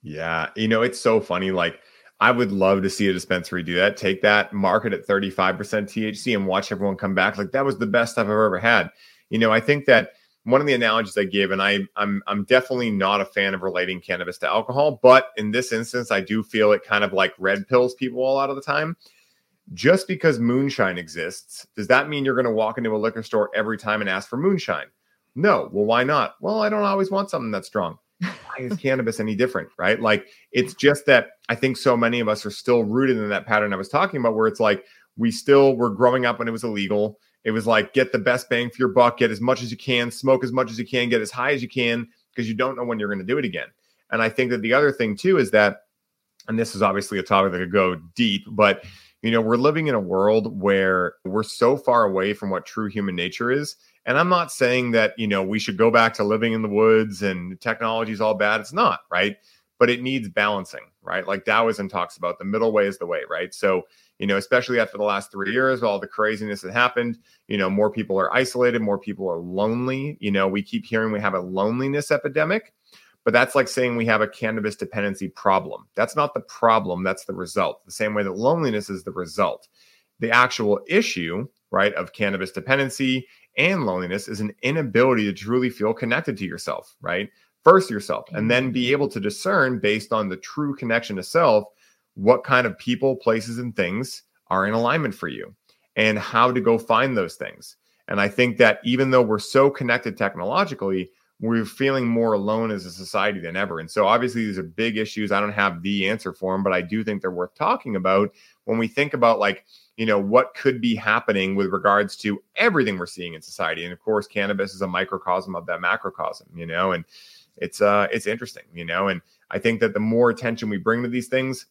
[SPEAKER 3] yeah, you know, it's so funny. Like, I would love to see a dispensary do that. Take that, market at 35% THC, and watch everyone come back. Like, that was the best stuff I've ever had. You know, I think that one of the analogies I give, and I, I'm I'm definitely not a fan of relating cannabis to alcohol, but in this instance, I do feel it kind of like red pills people a lot of the time. Just because moonshine exists, does that mean you're going to walk into a liquor store every time and ask for moonshine? No. Well, why not? Well, I don't always want something that's strong. Why is cannabis any different? Right? Like it's just that I think so many of us are still rooted in that pattern I was talking about, where it's like we still were growing up when it was illegal. It was like get the best bang for your buck, get as much as you can, smoke as much as you can, get as high as you can, because you don't know when you're going to do it again. And I think that the other thing too is that, and this is obviously a topic that could go deep, but you know, we're living in a world where we're so far away from what true human nature is. And I'm not saying that, you know, we should go back to living in the woods and technology is all bad. It's not, right? But it needs balancing, right? Like Taoism talks about the middle way is the way, right? So, you know, especially after the last three years, all the craziness that happened, you know, more people are isolated, more people are lonely. You know, we keep hearing we have a loneliness epidemic, but that's like saying we have a cannabis dependency problem. That's not the problem, that's the result. The same way that loneliness is the result. The actual issue, right, of cannabis dependency and loneliness is an inability to truly feel connected to yourself, right? First yourself, and then be able to discern based on the true connection to self what kind of people, places, and things are in alignment for you and how to go find those things. And I think that even though we're so connected technologically, we're feeling more alone as a society than ever. And so, obviously, these are big issues. I don't have the answer for them, but I do think they're worth talking about when we think about like you know what could be happening with regards to everything we're seeing in society. And of course cannabis is a microcosm of that macrocosm you know and it's uh it's interesting you know and i think that the more attention we bring to these things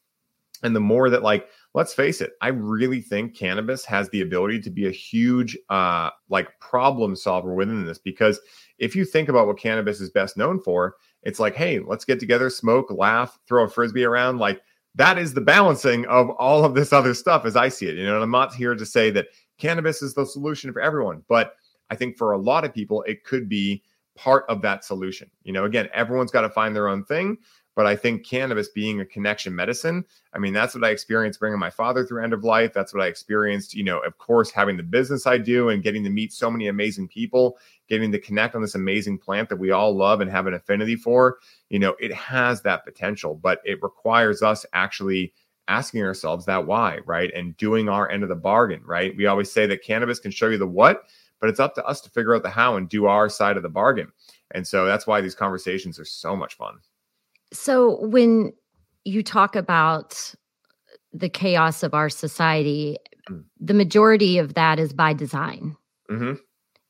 [SPEAKER 3] and the more that like let's face it i really think cannabis has the ability to be a huge uh like problem solver within this. Because if you think about what cannabis is best known for it's like hey let's get together smoke laugh throw a frisbee around like that is the balancing of all of this other stuff as I see it. You know, and I'm not here to say that cannabis is the solution for everyone, but I think for a lot of people, it could be part of that solution. You know, again, everyone's got to find their own thing, but I think cannabis being a connection medicine, I mean, that's what I experienced bringing my father through end of life. That's what I experienced, you know, of course, having the business I do and getting to meet so many amazing people, getting to connect on this amazing plant that we all love and have an affinity for. You know, it has that potential, but it requires us actually asking ourselves that why, right? And doing our end of the bargain, right? We always say that cannabis can show you the what, but it's up to us to figure out the how and do our side of the bargain. And so that's why these conversations are so much fun.
[SPEAKER 1] So when you talk about the chaos of our society, mm. the majority of that is by design. Mm-hmm.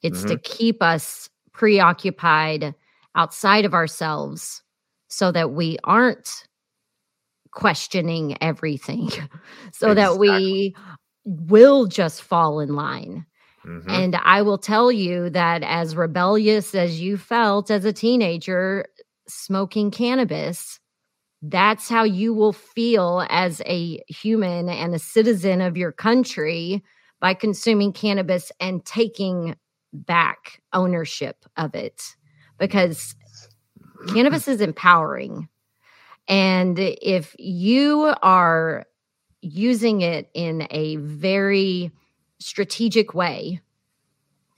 [SPEAKER 1] It's mm-hmm. to keep us preoccupied outside of ourselves so that we aren't questioning everything, so exactly. that we will just fall in line. Mm-hmm. And I will tell you that as rebellious as you felt as a teenager, smoking cannabis, that's how you will feel as a human and a citizen of your country by consuming cannabis and taking back ownership of it because cannabis is empowering. And if you are using it in a very strategic way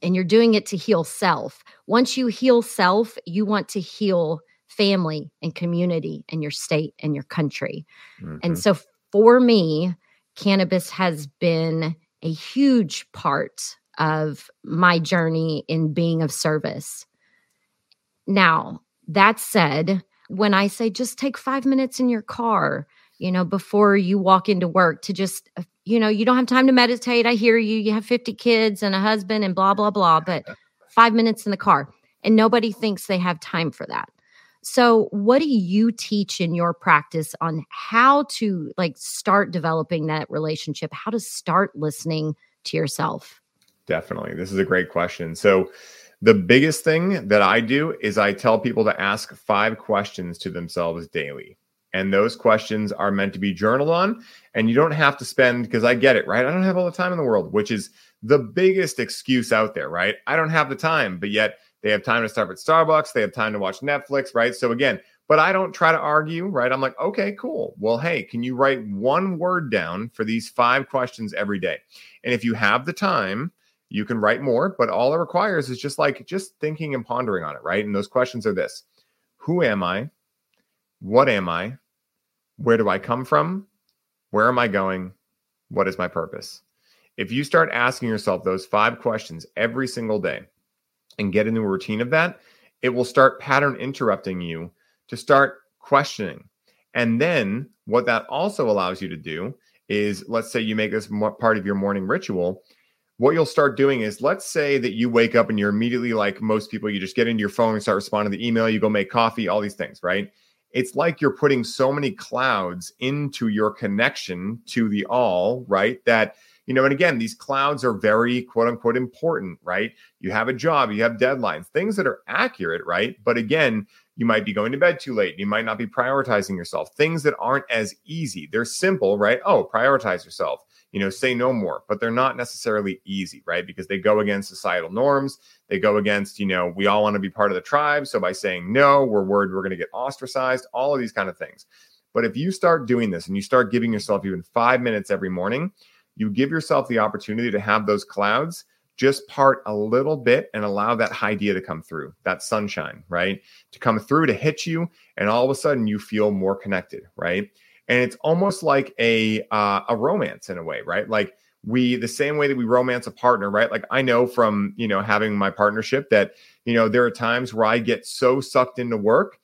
[SPEAKER 1] and you're doing it to heal self, once you heal self, you want to heal family and community and your state and your country. Mm-hmm. And so for me, cannabis has been a huge part of my journey in being of service. Now, that said, when I say just take five minutes in your car, you know, before you walk into work to just, uh, you know, you don't have time to meditate. I hear you. You have 50 kids and a husband and blah, blah, blah, but five minutes in the car. And nobody thinks they have time for that. So, what do you teach in your practice on how to like start developing that relationship? How to start listening to yourself?
[SPEAKER 3] Definitely. This is a great question. So, the biggest thing that I do is I tell people to ask five questions to themselves daily. And those questions are meant to be journaled on. And you don't have to spend, because I get it, right? I don't have all the time in the world, which is the biggest excuse out there, right? I don't have the time, but yet they have time to stop at Starbucks. They have time to watch Netflix, right? So again, but I don't try to argue, right? I'm like, okay, cool. Well, hey, can you write one word down for these five questions every day? And if you have the time, you can write more, but all it requires is just like just thinking and pondering on it, right? And those questions are this Who am I? What am I? Where do I come from? Where am I going? What is my purpose? If you start asking yourself those five questions every single day, and get into a routine of that, it will start pattern interrupting you to start questioning. And then what that also allows you to do is let's say you make this part of your morning ritual. What you'll start doing is let's say that you wake up and you're immediately like most people, you just get into your phone and start responding to the email, you go make coffee, all these things, right? It's like you're putting so many clouds into your connection to the all, right? That you know, and again, these clouds are very quote unquote important, right? You have a job, you have deadlines, things that are accurate, right? But again, you might be going to bed too late. You might not be prioritizing yourself. Things that aren't as easy. They're simple, right? Oh, prioritize yourself. You know, say no more, but they're not necessarily easy, right? Because they go against societal norms. They go against, you know, we all want to be part of the tribe. So by saying no, we're worried we're going to get ostracized, all of these kind of things. But if you start doing this and you start giving yourself even five minutes every morning, you give yourself the opportunity to have those clouds just part a little bit and allow that idea to come through, that sunshine, right? To come through to hit you, and all of a sudden you feel more connected, right? And it's almost like a uh, a romance in a way, right? Like we the same way that we romance a partner, right? Like I know from you know having my partnership that you know there are times where I get so sucked into work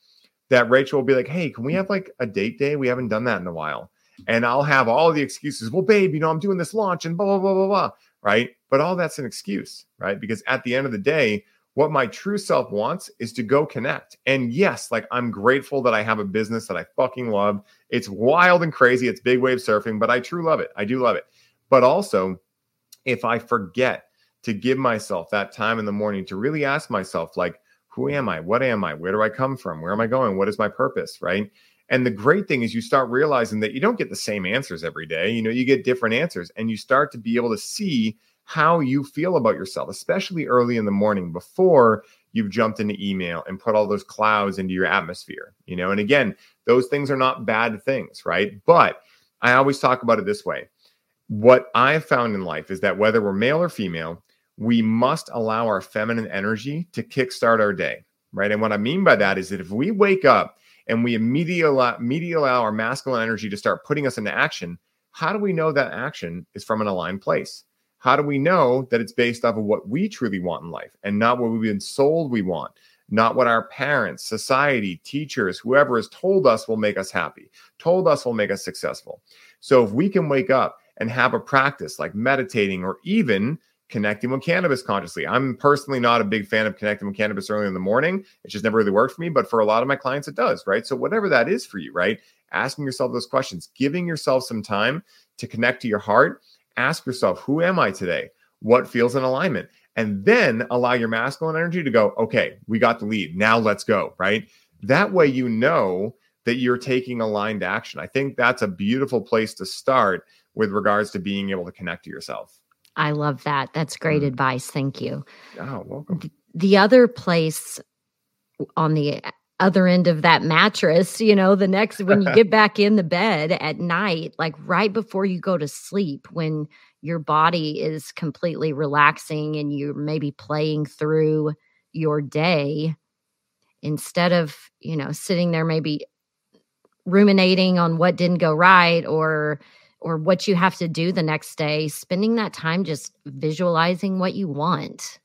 [SPEAKER 3] that Rachel will be like, "Hey, can we have like a date day? We haven't done that in a while." And I'll have all the excuses. Well, babe, you know, I'm doing this launch and blah, blah, blah, blah, blah. Right. But all that's an excuse. Right. Because at the end of the day, what my true self wants is to go connect. And yes, like I'm grateful that I have a business that I fucking love. It's wild and crazy. It's big wave surfing, but I true love it. I do love it. But also, if I forget to give myself that time in the morning to really ask myself, like, who am I? What am I? Where do I come from? Where am I going? What is my purpose? Right. And the great thing is you start realizing that you don't get the same answers every day. You know, you get different answers and you start to be able to see how you feel about yourself, especially early in the morning before you've jumped into email and put all those clouds into your atmosphere. You know, and again, those things are not bad things, right? But I always talk about it this way. What I've found in life is that whether we're male or female, we must allow our feminine energy to kickstart our day, right? And what I mean by that is that if we wake up and we immediately allow, immediately allow our masculine energy to start putting us into action, how do we know that action is from an aligned place? How do we know that it's based off of what we truly want in life and not what we've been sold we want? Not what our parents, society, teachers, whoever has told us will make us happy, told us will make us successful. So if we can wake up and have a practice like meditating or even connecting with cannabis consciously. I'm personally not a big fan of connecting with cannabis early in the morning. It just never really worked for me, but for a lot of my clients, it does, right? So, whatever that is for you, right? Asking yourself those questions, giving yourself some time to connect to your heart ask yourself, who am I today? What feels in alignment? And then allow your masculine energy to go, okay, we got the lead. Now let's go, right? That way you know that you're taking aligned action. I think that's a beautiful place to start with regards to being able to connect to yourself.
[SPEAKER 1] I love that. That's great mm advice. Thank you.
[SPEAKER 3] Oh, welcome.
[SPEAKER 1] The other place on the other end of that mattress, you know, the next when you get back in the bed at night, like right before you go to sleep, when your body is completely relaxing and you're maybe playing through your day instead of, you know, sitting there maybe ruminating on what didn't go right or or what you have to do the next day, spending that time just visualizing what you want.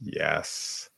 [SPEAKER 3] Yes.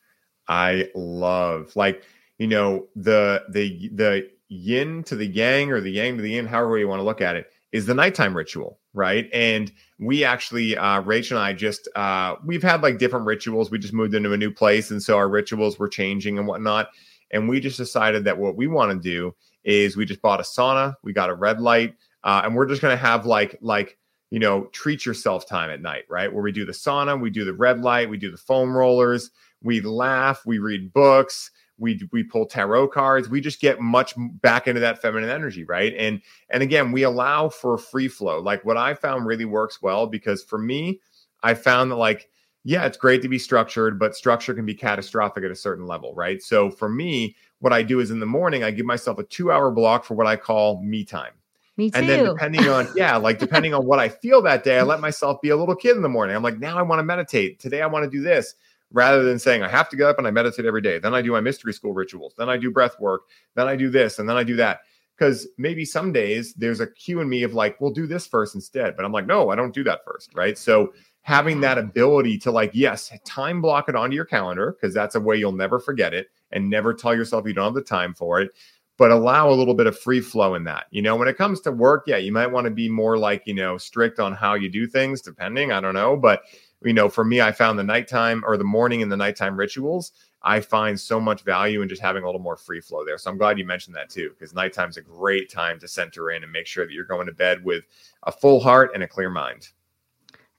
[SPEAKER 3] I love like you know the the the yin to the yang or the yang to the yin however you want to look at it is the nighttime ritual right? And we actually uh rachel and i just uh we've had like different rituals. We just moved into a new place and so our rituals were changing and whatnot. And we just decided that what we want to do is we just bought a sauna we got a red light uh, and we're just going to have like like you know treat yourself time at night right? Where we do the sauna we do the red light we do the foam rollers we laugh we read books we we pull tarot cards we just get much back into that feminine energy right and and again we allow for free flow like what i found really works well because for me i found that like yeah it's great to be structured but structure can be catastrophic at a certain level right so for me what i do is in the morning i give myself a two hour block for what i call me time
[SPEAKER 1] me too.
[SPEAKER 3] And then depending on yeah, like depending on what I feel that day, I let myself be a little kid in the morning. I'm like, now I want to meditate. Today I want to do this rather than saying I have to get up and I meditate every day. Then I do my mystery school rituals. Then I do breath work. Then I do this and then I do that. Because maybe some days there's a cue in me of like, we'll do this first instead. But I'm like, no, I don't do that first. Right. So having that mm. ability to like, yes, time block it onto your calendar because that's a way you'll never forget it and never tell yourself you don't have the time for it. But allow a little bit of free flow in that. You know, when it comes to work, yeah, you might want to be more like, you know, strict on how you do things, depending. I don't know. But you know, for me, I found the nighttime or the morning and the nighttime rituals. I find so much value in just having a little more free flow there. So I'm glad you mentioned that too, because nighttime's a great time to center in and make sure that you're going to bed with a full heart and a clear mind.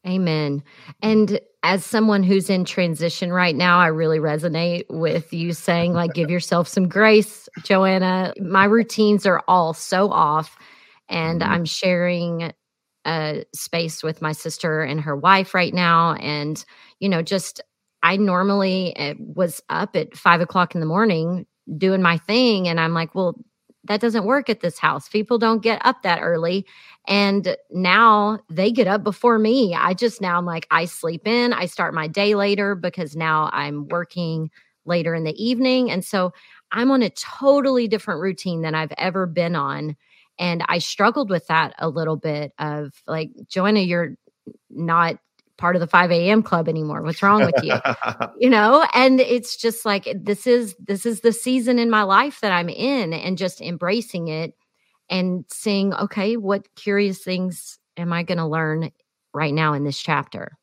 [SPEAKER 1] Amen. And as someone who's in transition right now, I really resonate with you saying, like, give yourself some grace, Joanna. My routines are all so off. And mm-hmm. I'm sharing a space with my sister and her wife right now. And, you know, just I normally eh, was up at five o'clock in the morning doing my thing. And I'm like, well, that doesn't work at this house. People don't get up that early. And now they get up before me. I just now I'm like, I sleep in, I start my day later because now I'm working later in the evening. And so I'm on a totally different routine than I've ever been on. And I struggled with that a little bit of like, Joanna, you're not part of the 5 a.m. club anymore. What's wrong with you? you know, and it's just like this is this is the season in my life that I'm in and just embracing it. and seeing, okay, what curious things am I going to learn right now in this chapter?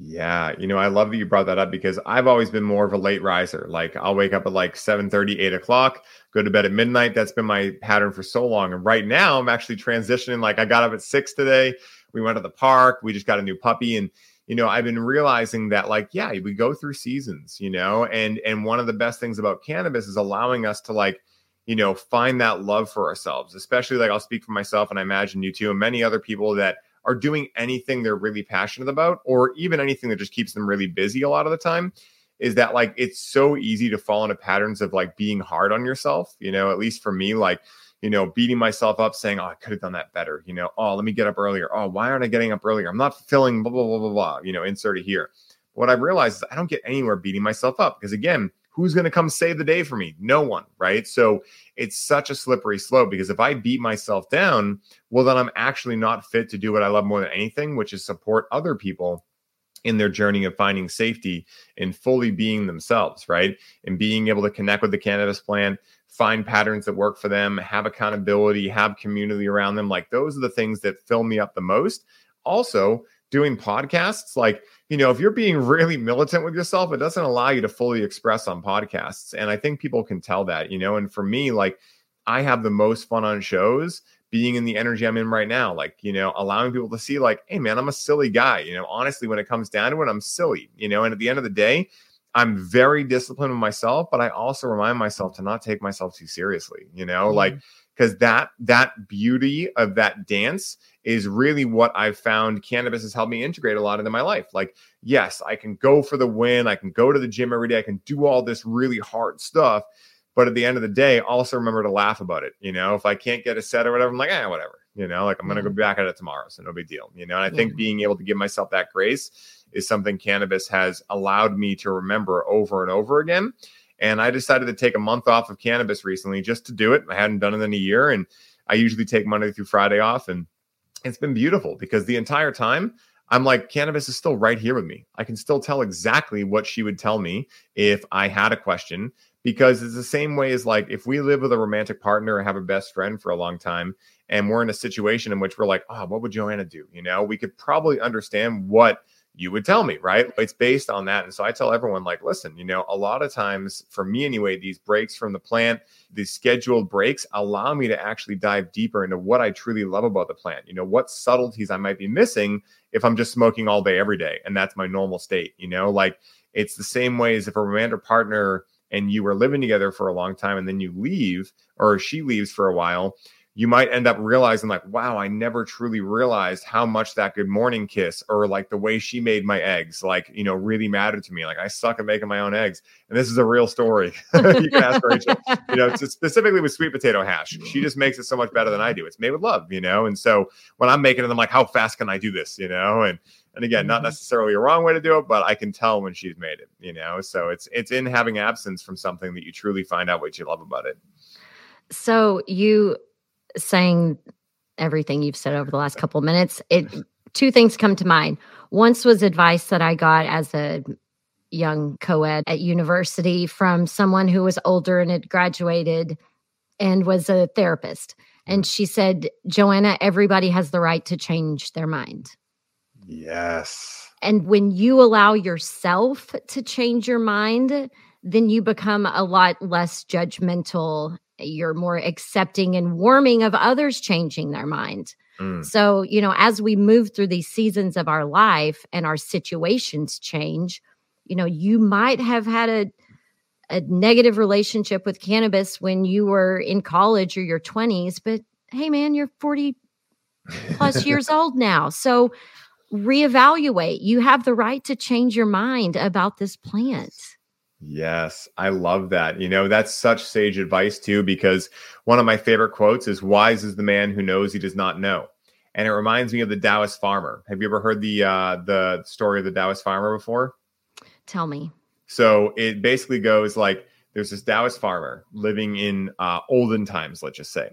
[SPEAKER 3] Yeah, you know, I love that you brought that up because I've always been more of a late riser. Like I'll wake up at like 7 30, 8 o'clock, go to bed at midnight. That's been my pattern for so long. And right now I'm actually transitioning. Like I got up at six today. We went to the park. We just got a new puppy. And you know, I've been realizing that like, yeah, we go through seasons, you know, and and one of the best things about cannabis is allowing us to like you know, find that love for ourselves, especially like I'll speak for myself and I imagine you too, and many other people that are doing anything they're really passionate about, or even anything that just keeps them really busy a lot of the time, is that like it's so easy to fall into patterns of like being hard on yourself. You know, at least for me, like, you know, beating myself up, saying, Oh, I could have done that better. You know, oh, let me get up earlier. Oh, why aren't I getting up earlier? I'm not fulfilling blah, blah, blah, blah, blah, you know, insert it here. What I've realized is I don't get anywhere beating myself up because again, who's going to come save the day for me? No one, right? So it's such a slippery slope because if I beat myself down, well, then I'm actually not fit to do what I love more than anything, which is support other people in their journey of finding safety and fully being themselves, right? And being able to connect with the cannabis plan, find patterns that work for them, have accountability, have community around them. Like those are the things that fill me up the most. Also, doing podcasts, like, you know, if you're being really militant with yourself, it doesn't allow you to fully express on podcasts. And I think people can tell that, you know, and for me, like, I have the most fun on shows being in the energy I'm in right now, like, you know, allowing people to see, like, hey, man, I'm a silly guy. You know, honestly, when it comes down to it, I'm silly, you know, and at the end of the day, I'm very disciplined with myself, but I also remind myself to not take myself too seriously, you know, mm-hmm. like, because that that beauty of that dance is really what I've found cannabis has helped me integrate a lot into my life. Like, yes, I can go for the win, I can go to the gym every day, I can do all this really hard stuff, but at the end of the day, also remember to laugh about it. You know, if I can't get a set or whatever, I'm like, eh, whatever. You know, like I'm gonna go back at it tomorrow, so no big deal. You know, and I yeah. think being able to give myself that grace is something cannabis has allowed me to remember over and over again. And I decided to take a month off of cannabis recently just to do it. I hadn't done it in a year, and I usually take Monday through Friday off, and it's been beautiful because the entire time I'm like, cannabis is still right here with me. I can still tell exactly what she would tell me if I had a question because it's the same way as like if we live with a romantic partner or have a best friend for a long time and we're in a situation in which we're like, oh, what would Joanna do? You know, we could probably understand what you would tell me, right? It's based on that. And so I tell everyone, like, listen, you know, a lot of times for me anyway, these breaks from the plant, these scheduled breaks allow me to actually dive deeper into what I truly love about the plant. You know, what subtleties I might be missing if I'm just smoking all day every day. And that's my normal state, you know, like it's the same way as if a romantic partner and you were living together for a long time and then you leave or she leaves for a while you might end up realizing like wow i never truly realized how much that good morning kiss or like the way she made my eggs like you know really mattered to me. Like i suck at making my own eggs. And this is a real story. You can ask rachel. You know specifically with sweet potato hash. She just makes it so much better than i do. It's made with love you know? And so when i'm making it i'm like how fast can i do this? You know? And and again, not mm-hmm. necessarily a wrong way to do it, but I can tell when she's made it, you know. So it's it's in having absence from something that you truly find out what you love about it.
[SPEAKER 1] So you saying everything you've said over the last couple of minutes, it two things come to mind. Once was advice that I got as a young co-ed at university from someone who was older and had graduated and was a therapist. And she said, Joanna, everybody has the right to change their mind.
[SPEAKER 3] Yes.
[SPEAKER 1] And when you allow yourself to change your mind, then you become a lot less judgmental. You're more accepting and warming of others changing their mind. Mm. So, you know, as we move through these seasons of our life and our situations change, you know, you might have had a a negative relationship with cannabis when you were in college or your 20s, but hey man, you're 40 plus years old now. So reevaluate. You have the right to change your mind about this plant.
[SPEAKER 3] Yes, I love that. You know, that's such sage advice too, because one of my favorite quotes is wise is the man who knows he does not know. And it reminds me of the Taoist farmer. Have you ever heard the uh the story of the Taoist farmer before?
[SPEAKER 1] Tell me.
[SPEAKER 3] So it basically goes like there's this Taoist farmer living in uh, olden times, let's just say,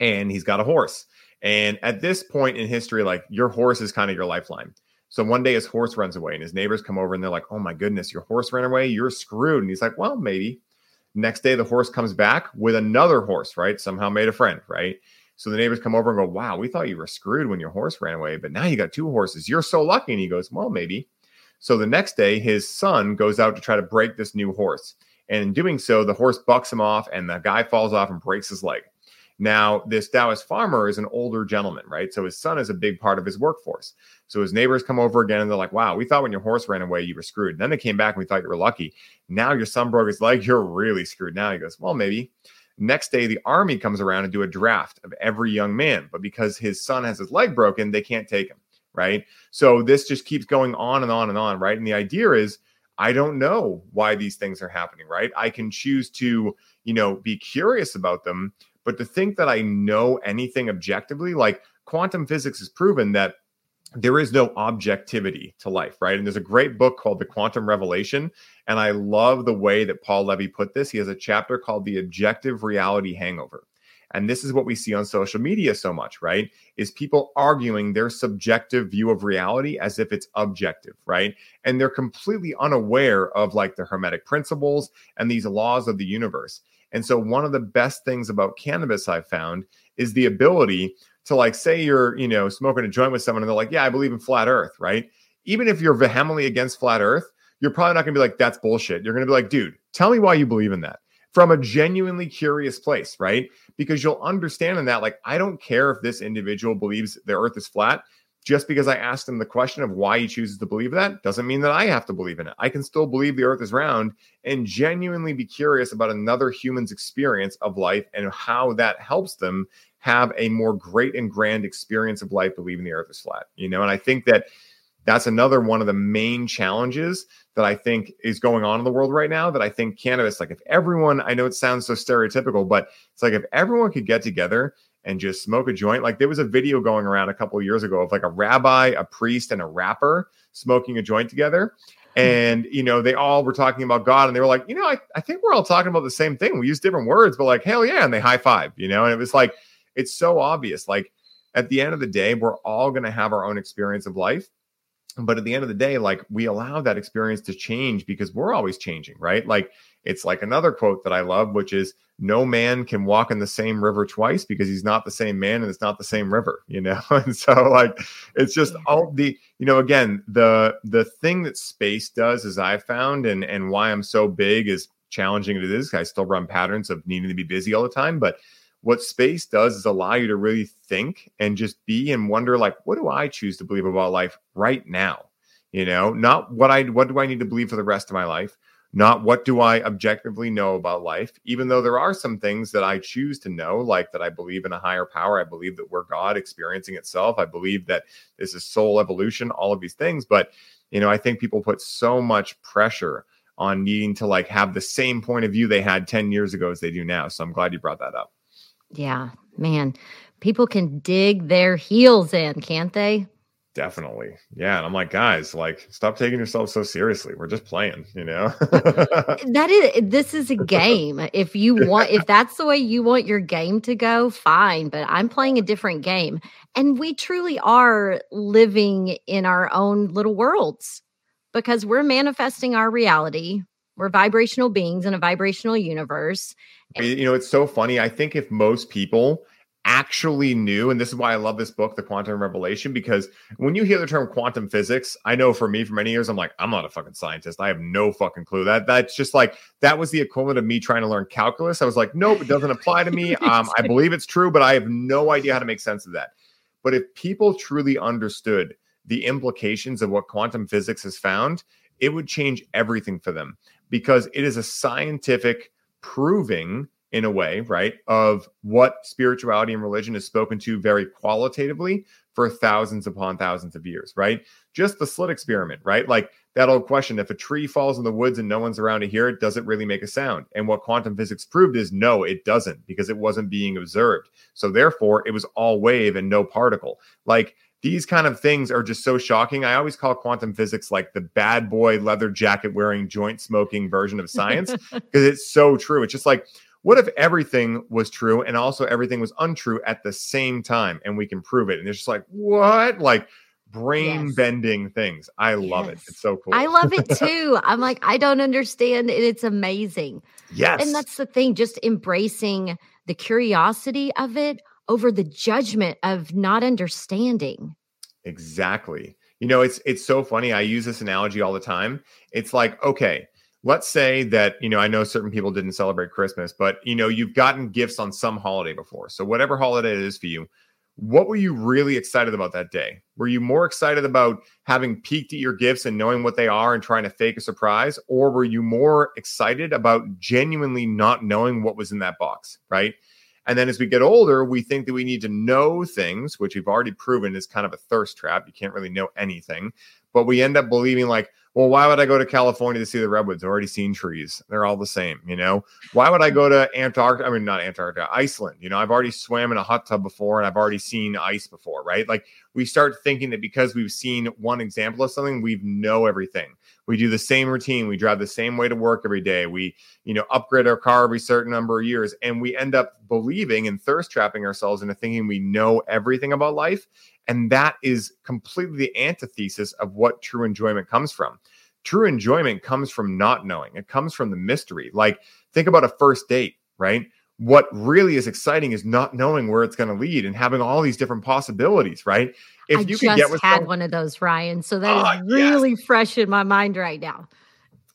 [SPEAKER 3] and he's got a horse. And at this point in history, like your horse is kind of your lifeline. So one day his horse runs away and his neighbors come over and they're like, oh my goodness, your horse ran away. You're screwed. And he's like, well, maybe. Next day, the horse comes back with another horse, right? Somehow made a friend, right? So the neighbors come over and go, Wow, we thought you were screwed when your horse ran away, but now you got two horses. You're so lucky. And he goes, Well, maybe. So the next day, his son goes out to try to break this new horse. And in doing so, the horse bucks him off, and the guy falls off and breaks his leg. Now, this Taoist farmer is an older gentleman, right? So his son is a big part of his workforce. So his neighbors come over again and they're like, wow, we thought when your horse ran away, you were screwed. And then they came back and we thought you were lucky. Now your son broke his leg. You're really screwed. Now he goes, well, maybe. Next day, the army comes around and do a draft of every young man. But because his son has his leg broken, they can't take him, right? So this just keeps going on and on and on, right? And the idea is, I don't know why these things are happening, right? I can choose to, you know, be curious about them, but to think that I know anything objectively, like quantum physics has proven that there is no objectivity to life, right? And there's a great book called The Quantum Revelation. And I love the way that Paul Levy put this. He has a chapter called The Objective Reality Hangover. And this is what we see on social media so much, right? Is people arguing their subjective view of reality as if it's objective, right? And they're completely unaware of like the hermetic principles and these laws of the universe. And so one of the best things about cannabis I've found is the ability to like say you're, you know, smoking a joint with someone and they're like, "Yeah, I believe in flat earth," right? Even if you're vehemently against flat earth, you're probably not going to be like, "That's bullshit." You're going to be like, "Dude, tell me why you believe in that." From a genuinely curious place, right? Because you'll understand in that like I don't care if this individual believes the earth is flat just because I asked him the question of why he chooses to believe that doesn't mean that I have to believe in it. I can still believe the earth is round and genuinely be curious about another human's experience of life and how that helps them have a more great and grand experience of life believing the earth is flat. You know, and I think that that's another one of the main challenges that I think is going on in the world right now. That I think cannabis, like if everyone, I know it sounds so stereotypical, but it's like if everyone could get together and just smoke a joint. Like there was a video going around a couple years ago of like a rabbi, a priest, and a rapper smoking a joint together. Hmm. And you know, they all were talking about God, and they were like, you know, I, I think we're all talking about the same thing. We use different words, but like, hell yeah, and they high five, you know, and it was like, it's so obvious. Like at the end of the day, we're all gonna have our own experience of life. But at the end of the day, like we allow that experience to change because we're always changing, right? Like it's like another quote that I love, which is no man can walk in the same river twice because he's not the same man and it's not the same river, you know? and so like it's just mm-hmm. all the, you know, again, the the thing that space does is I found and and why I'm so big is challenging it is. I still run patterns of needing to be busy all the time, but what space does is allow you to really think and just be and wonder like what do I choose to believe about life right now? You know, not what I what do I need to believe for the rest of my life? Not what do I objectively know about life, even though there are some things that I choose to know, like that I believe in a higher power. I believe that we're God experiencing itself. I believe that this is soul evolution, all of these things. But, you know, I think people put so much pressure on needing to like have the same point of view they had 10 years ago as they do now. So I'm glad you brought that up.
[SPEAKER 1] Yeah, man. People can dig their heels in, can't they?
[SPEAKER 3] Definitely. Yeah. And I'm like, guys, like, stop taking yourself so seriously. We're just playing, you know?
[SPEAKER 1] that is, this is a game. If you want, if that's the way you want your game to go, fine. But I'm playing a different game. And we truly are living in our own little worlds because we're manifesting our reality. We're vibrational beings in a vibrational universe.
[SPEAKER 3] You know, it's so funny. I think if most people, actually knew, and this is why I love this book, The Quantum Revelation, because when you hear the term quantum physics, I know for me for many years, I'm like, I'm not a fucking scientist. I have no fucking clue. That that's just like that was the equivalent of me trying to learn calculus. I was like, nope, it doesn't apply to me. Um, I believe it's true, but I have no idea how to make sense of that. But if people truly understood the implications of what quantum physics has found, it would change everything for them because it is a scientific proving in a way, right, of what spirituality and religion is spoken to very qualitatively for thousands upon thousands of years, right? Just the slit experiment, right? Like that old question if a tree falls in the woods and no one's around to hear it, does it really make a sound? And what quantum physics proved is no, it doesn't because it wasn't being observed. So therefore, it was all wave and no particle. Like these kind of things are just so shocking. I always call quantum physics like the bad boy leather jacket wearing joint smoking version of science because it's so true. It's just like what if everything was true and also everything was untrue at the same time and we can prove it? And it's just like, what? Like brain bending things. I love yes. it. It's so cool.
[SPEAKER 1] I love it too. I'm like, I don't understand And It's amazing.
[SPEAKER 3] Yes.
[SPEAKER 1] And that's the thing, just embracing the curiosity of it over the judgment of not understanding.
[SPEAKER 3] Exactly. You know, it's it's so funny. I use this analogy all the time. It's like, okay, let's say that, you know, I know certain people didn't celebrate Christmas, but you know, you've gotten gifts on some holiday before. So whatever holiday it is for you, what were you really excited about that day? Were you more excited about having peeked at your gifts and knowing what they are and trying to fake a surprise? Or were you more excited about genuinely not knowing what was in that box? Right. And then as we get older, we think that we need to know things, which we've already proven is kind of a thirst trap. You can't really know anything. But we end up believing, like, well, why would I go to California to see the redwoods? I've already seen trees. They're all the same, you know? Why would I go to Antarctica? I mean, not Antarctica, Iceland. You know, I've already swam in a hot tub before and I've already seen ice before, right? Like we start thinking that because we've seen one example of something, we know everything. We do the same routine. We drive the same way to work every day. We, you know, upgrade our car every certain number of years. And we end up believing and thirst trapping ourselves into thinking we know everything about life. And that is completely the antithesis of what true enjoyment comes from. True enjoyment comes from not knowing, it comes from the mystery. Like, think about a first date, right? What really is exciting is not knowing where it's going to lead and having all these different possibilities, right?
[SPEAKER 1] If I you just get with had one of those, Ryan. So that oh, is really yes. fresh in my mind right now.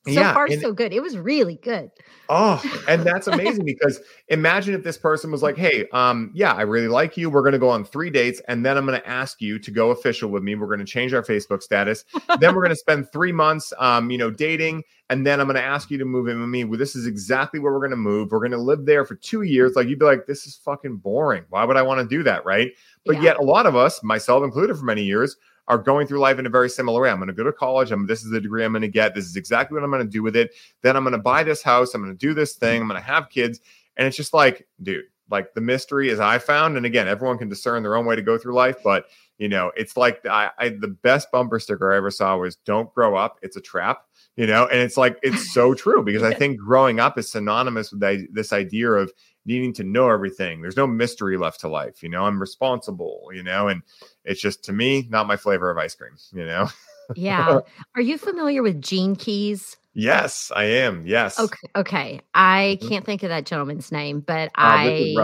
[SPEAKER 1] So yeah, far, so good. It was really good.
[SPEAKER 3] Oh, and that's amazing because imagine if this person was like, "Hey, um, yeah, I really like you. We're going to go on three dates, and then I'm going to ask you to go official with me. We're going to change our Facebook status. then we're going to spend three months, um, you know, dating, and then I'm going to ask you to move in with me. Well, this is exactly where we're going to move. We're going to live there for two years. Like you'd be like, this is fucking boring. Why would I want to do that, right? But yeah. yet, a lot of us, myself included, for many years, are going through life in a very similar way. I'm going to go to college. I'm this is the degree I'm going to get. This is exactly what I'm going to do with it. Then I'm going to buy this house. I'm going to do this mm-hmm. thing. I'm going to have kids. And it's just like, dude, like the mystery is I found. And again, everyone can discern their own way to go through life. But you know, it's like I, I the best bumper sticker I ever saw was "Don't grow up. It's a trap." You know, and it's like it's so true because I think growing up is synonymous with this idea of needing to know everything. There's no mystery left to life. You know, I'm responsible, you know, and it's just to me, not my flavor of ice cream, you know?
[SPEAKER 1] yeah. Are you familiar with Gene Keys?
[SPEAKER 3] Yes, I am. Yes.
[SPEAKER 1] Okay. Okay. I mm-hmm. can't think of that gentleman's name, but uh, I.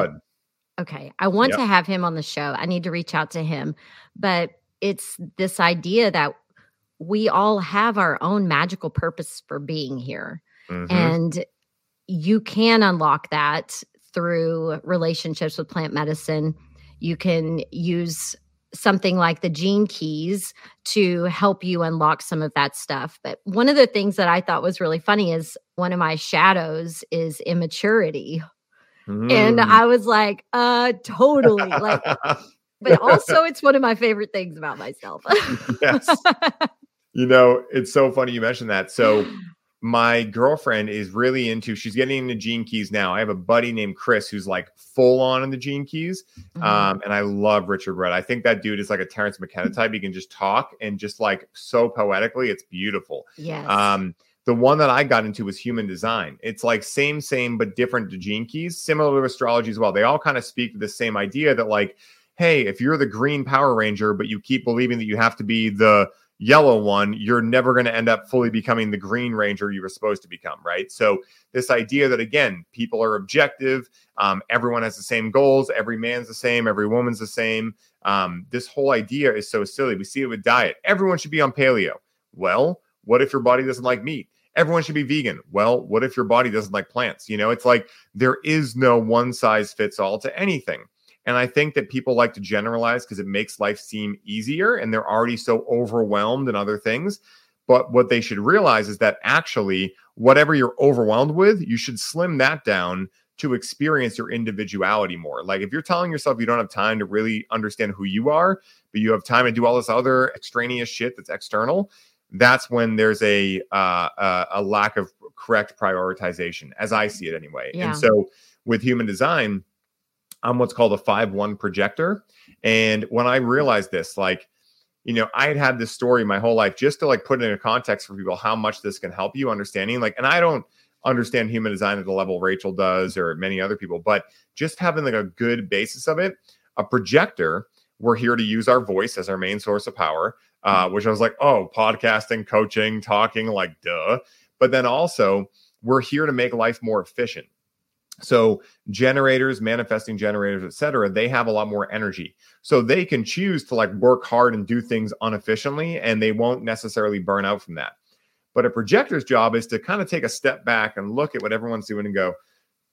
[SPEAKER 1] Okay. I want yep. to have him on the show. I need to reach out to him. But it's this idea that we all have our own magical purpose for being here. Mm-hmm. And you can unlock that through relationships with plant medicine. You can use something like the gene keys to help you unlock some of that stuff. But one of the things that I thought was really funny is one of my shadows is immaturity. Mm. And I was like, uh totally like but also it's one of my favorite things about myself. yes.
[SPEAKER 3] You know, it's so funny you mentioned that. So my girlfriend is really into she's getting into gene keys now. I have a buddy named chris who's like full on in the gene keys mm-hmm. um, and i love richard rudd. I think that dude is like a terence mckenna type. He can just talk and just like so poetically it's beautiful.
[SPEAKER 1] Yeah
[SPEAKER 3] um, the one that i got into was human design. It's like same same but different to gene keys similar to astrology as well. They all kind of speak to the same idea that like hey if you're the green power ranger but you keep believing that you have to be the yellow one, you're never going to end up fully becoming the green ranger you were supposed to become, right? So, this idea that again, people are objective, um, everyone has the same goals, every man's the same, every woman's the same. Um, this whole idea is so silly. We see it with diet. Everyone should be on paleo. Well, what if your body doesn't like meat? Everyone should be vegan. Well, what if your body doesn't like plants? You know, it's like there is no one size fits all to anything. And I think that people like to generalize because it makes life seem easier and they're already so overwhelmed in other things. But what they should realize is that actually, whatever you're overwhelmed with, you should slim that down to experience your individuality more. Like if you're telling yourself you don't have time to really understand who you are, but you have time to do all this other extraneous shit that's external, that's when there's a uh, a, a lack of correct prioritization, as I see it anyway. Yeah. And so with human design, I'm what's called a 5 1 projector. And when I realized this, like, you know, I had had this story my whole life just to like put it in a context for people how much this can help you understanding. Like, and I don't understand human design at the level Rachel does or many other people, but just having like a good basis of it, a projector, we're here to use our voice as our main source of power, uh, mm-hmm. which I was like, oh, podcasting, coaching, talking, like, duh. But then also, we're here to make life more efficient. So generators, manifesting generators, etc., they have a lot more energy. So they can choose to like work hard and do things inefficiently and they won't necessarily burn out from that. But a projector's job is to kind of take a step back and look at what everyone's doing and go,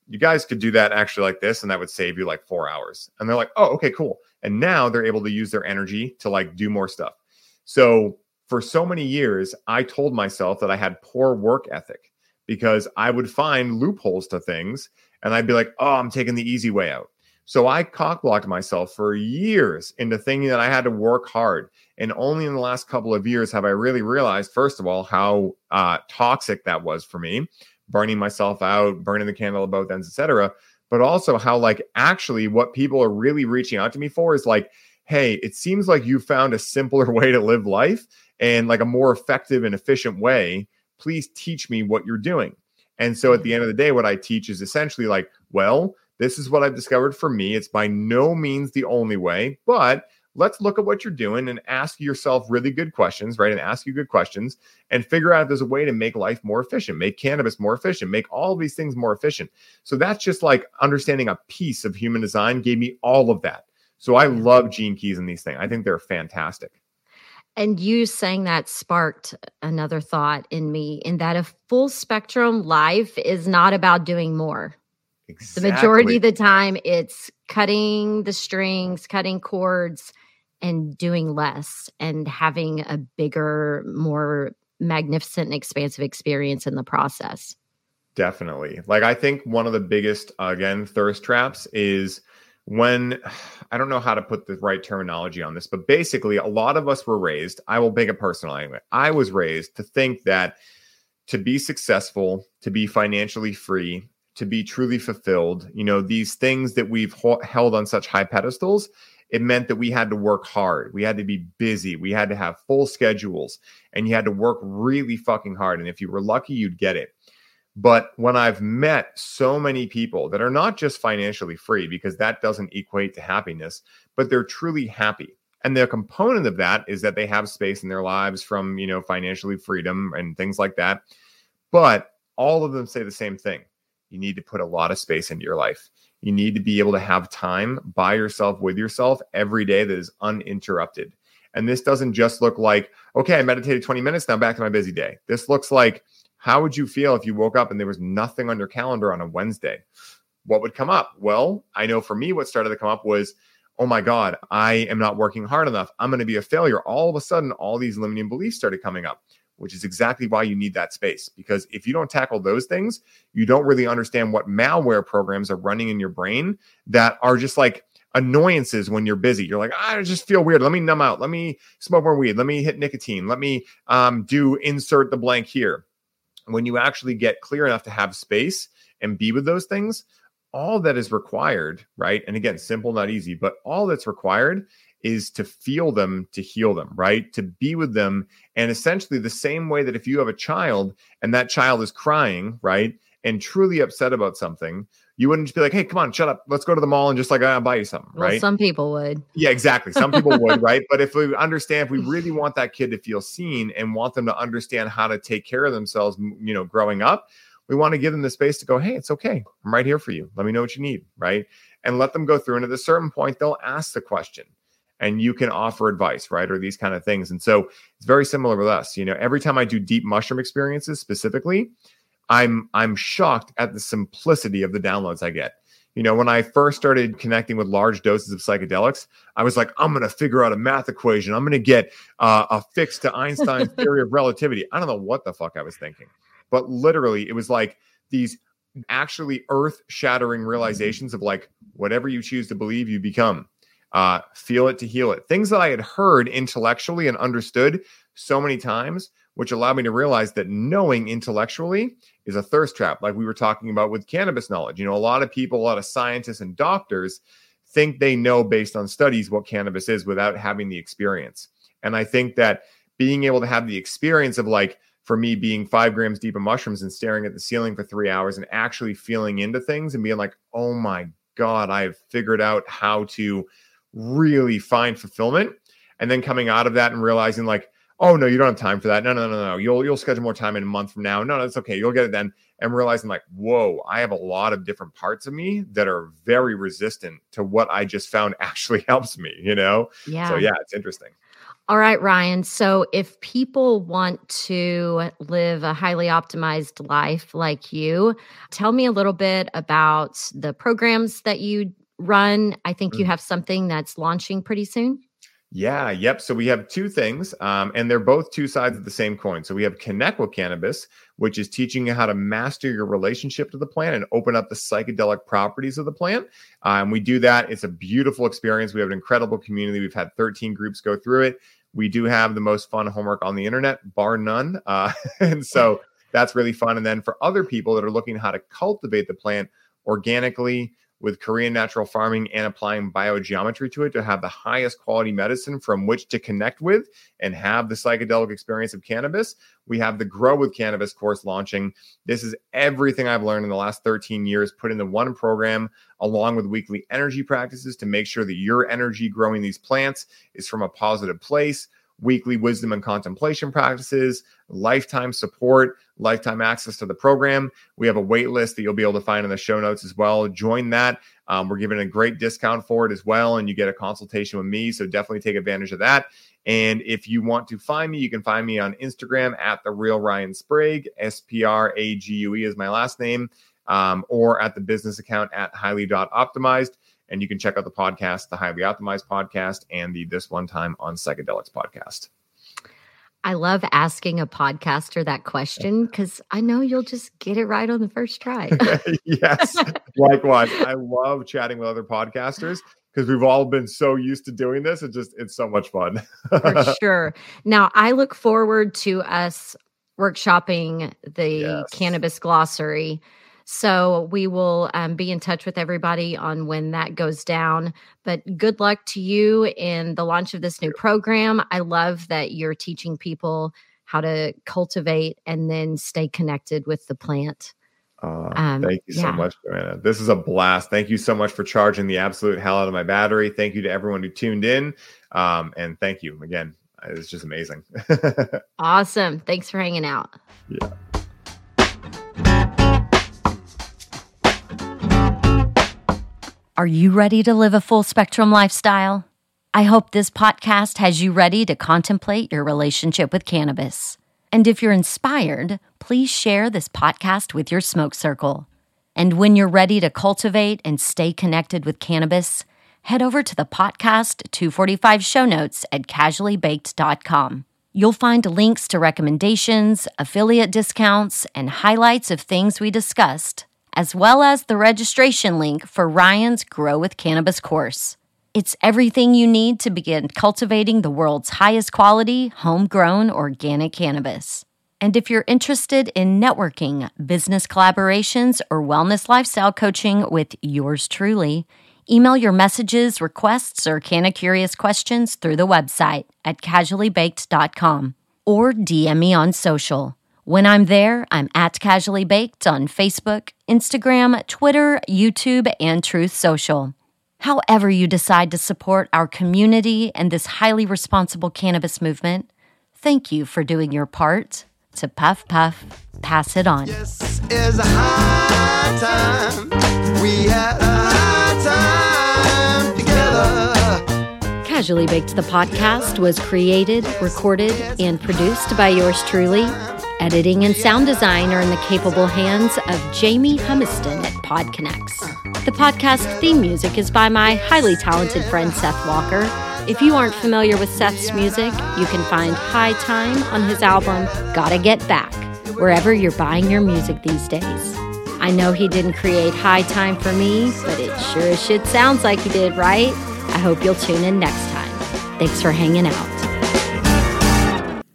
[SPEAKER 3] you guys could do that actually like this and that would save you like 4 hours. And they're like, "Oh, okay, cool." And now they're able to use their energy to like do more stuff. So for so many years, I told myself that I had poor work ethic because I would find loopholes to things and I'd be like, oh, I'm taking the easy way out. So I cockblocked myself for years into thinking that I had to work hard. And only in the last couple of years have I really realized, first of all, how uh, toxic that was for me, burning myself out, burning the candle at both ends, etc. But also how, like, actually, what people are really reaching out to me for is like, hey, it seems like you found a simpler way to live life and like a more effective and efficient way. Please teach me what you're doing. And so at the end mm-hmm. of the day, what I teach is essentially like, well, this is what I've discovered for me. It's by no means the only way, but let's look at what you're doing and ask yourself really good questions, right? And ask you good questions and figure out if there's a way to make life more efficient, make cannabis more efficient, make all these things more efficient. So that's just like understanding a piece of human design gave me all of that. So I love gene keys and these things. I think they're fantastic.
[SPEAKER 1] And you saying that sparked another thought in me in that a full spectrum life is not about doing more. Exactly. The majority of the time, it's cutting the strings, cutting cords, and doing less and having a bigger, more magnificent and expansive experience in the process.
[SPEAKER 3] Definitely. Like, I think one of the biggest, again, thirst traps is when I don't know how to put the right terminology on this, but basically, a lot of us were raised. I will make it personal anyway. I was raised to think that to be successful, to be financially free, to be truly fulfilled, you know, these things that we've held on such high pedestals, it meant that we had to work hard. We had to be busy. We had to have full schedules and you had to work really fucking hard. And if you were lucky, you'd get it. But when I've met so many people that are not just financially free, because that doesn't equate to happiness, but they're truly happy. And the component of that is that they have space in their lives from, you know, financially freedom and things like that. But all of them say the same thing. You need to put a lot of space into your life. You need to be able to have time by yourself with yourself every day that is uninterrupted. And this doesn't just look like, okay, I meditated 20 minutes, now back to my busy day. This looks like how would you feel if you woke up and there was nothing on your calendar on a Wednesday? What would come up? Well, I know for me, what started to come up was, oh my God, I am not working hard enough. I'm going to be a failure. All of a sudden, all these limiting beliefs started coming up, which is exactly why you need that space. Because if you don't tackle those things, you don't really understand what malware programs are running in your brain that are just like, annoyances when you're busy. You're like, I just feel weird. Let me numb out. Let me smoke more weed. Let me hit nicotine. Let me um, do insert the blank here when you actually get clear enough to have space and be with those things, all that is required, right? And again, simple, not easy, but all that's required is to feel them to heal them, right? To be with them. And essentially, the same way that if you have a child and that child is crying, right? And truly upset about something, you wouldn't just be like, "Hey, come on, shut up. Let's go to the mall and just like I'll buy you something." Well, right?
[SPEAKER 1] Some people would.
[SPEAKER 3] Yeah, exactly. Some people would, right? But if we understand, if we really want that kid to feel seen and want them to understand how to take care of themselves, you know, growing up, we want to give them the space to go, "Hey, it's okay. I'm right here for you. Let me know what you need." Right? And let them go through. And at a certain point, they'll ask the question and you can offer advice, right? Or these kind of things. And so it's very similar with us. You know, every time I do deep mushroom experiences specifically, I'm I'm shocked at the simplicity of the downloads I get. You know, when I first started connecting with large doses of psychedelics, I was like, I'm going to figure out a math equation. I'm going to get uh, a fix to Einstein's theory of relativity. I don't know what the fuck I was thinking, but literally, it was like these actually earth shattering realizations of like, whatever you choose to believe, you become. Uh, feel it to heal it. Things that I had heard intellectually and understood so many times, which allowed me to realize that knowing intellectually is a thirst trap, like we were talking about with cannabis knowledge. You know, a lot of people, a lot of scientists and doctors think they know based on studies what cannabis is without having the experience. And I think that being able to have the experience of like, for me, being five grams deep of mushrooms and staring at the ceiling for three hours and actually feeling into things and being like, oh my God, I've figured out how to really find fulfillment. And then coming out of that and realizing, like, oh no, you don't have time for that. No, no, no, no. You'll you'll schedule more time in a month from now. No, that's okay. You'll get it then. and realizing like, whoa, I have a lot of different parts of me that are very resistant to what I just found actually helps me, you know?
[SPEAKER 1] Yeah.
[SPEAKER 3] So yeah, it's interesting.
[SPEAKER 1] All right, Ryan. So, if people want to live a highly optimized life like you, tell me a little bit about the programs that you run. I think you
[SPEAKER 3] Mm.
[SPEAKER 1] have something that's launching pretty soon.
[SPEAKER 3] Yeah, yep. So we have two things, um, and they're both two sides of the same coin. So we have Connect with Cannabis, which is teaching you how to master your relationship to the plant and open up the psychedelic properties of the plant. Um, we do that. It's a beautiful experience. We have an incredible community. We've had 13 groups go through it. We do have the most fun homework on the internet, bar none. Uh, and so that's really fun. And then for other people that are looking how to cultivate the plant organically with Korean natural farming and applying biogeometry to it to have the highest quality medicine from which to connect with and have the psychedelic experience of cannabis. We have the Grow with Cannabis course launching. This is everything I've learned in the last 13 years put into one program, along with weekly energy practices to make sure that your energy growing these plants is from a positive place. Weekly wisdom and contemplation practices, lifetime support, lifetime access to the program. We have a wait list that you'll be able to find in the show notes as well. Join that. Um, we're giving a great discount for it as well, and you get a consultation with me. So definitely take advantage of that. And if you want to find me, you can find me on Instagram at the real Ryan Sprague. S P R A G U E is my last name, um, or at the business account at highly.optimized. And you can check out the podcast, the Highly Optimized podcast, and the This One Time on Psychedelics podcast.
[SPEAKER 1] I love asking a podcaster that question because I know you'll just get it right on the first try.
[SPEAKER 3] yes, likewise. I love chatting with other podcasters because we've all been so used to doing this. It just it's so much fun.
[SPEAKER 1] For sure. Now, I look forward to us workshopping the
[SPEAKER 3] Yes.
[SPEAKER 1] cannabis glossary. So we will um, be in touch with everybody on when that goes down. But good luck to you in the launch of this new program. I love that you're teaching people how to cultivate and then stay connected with the plant.
[SPEAKER 3] Uh,
[SPEAKER 1] Um,
[SPEAKER 3] thank you so much, Joanna. This is a blast. Thank you so much for charging the absolute hell out of my battery. Thank you to everyone who tuned in. Um, and thank you again. It's just amazing.
[SPEAKER 1] Awesome. Thanks for hanging out.
[SPEAKER 3] yeah.
[SPEAKER 1] Are you ready to live a full spectrum lifestyle? I hope this podcast has you ready to contemplate your relationship with cannabis. And if you're inspired, please share this podcast with your smoke circle. And when you're ready to cultivate and stay connected with cannabis, head over to the potcast 245 show notes at casuallybaked.com. You'll find links to recommendations, affiliate discounts, and highlights of things we discussed, as well as the registration link for Ryan's Grow with Cannabis course. It's everything you need to begin cultivating the world's highest quality, homegrown organic cannabis. And if you're interested in networking, business collaborations, or wellness lifestyle coaching with yours truly, email your messages, requests, or Canna Curious questions through the website at casuallybaked.com or DM me on social. When I'm there, I'm at Casually Baked on Facebook, Instagram, Twitter, YouTube, and Truth Social. However, you decide to support our community and this highly responsible cannabis movement, thank you for doing your part to puff puff, pass it on.
[SPEAKER 2] Yes, is a high time. We had a high time together.
[SPEAKER 1] Casually Baked the podcast was created, recorded, and produced by yours truly. Editing and sound design are in the capable hands of Jamie Humiston at PodConnects. The podcast theme music is by my highly talented friend Seth Walker. If you aren't familiar with Seth's music, you can find High Time on his album Gotta Get Back, wherever you're buying your music these days. I know he didn't create High Time for me, but it sure as shit sounds like he did, right? I hope you'll tune in next time. Thanks for hanging out.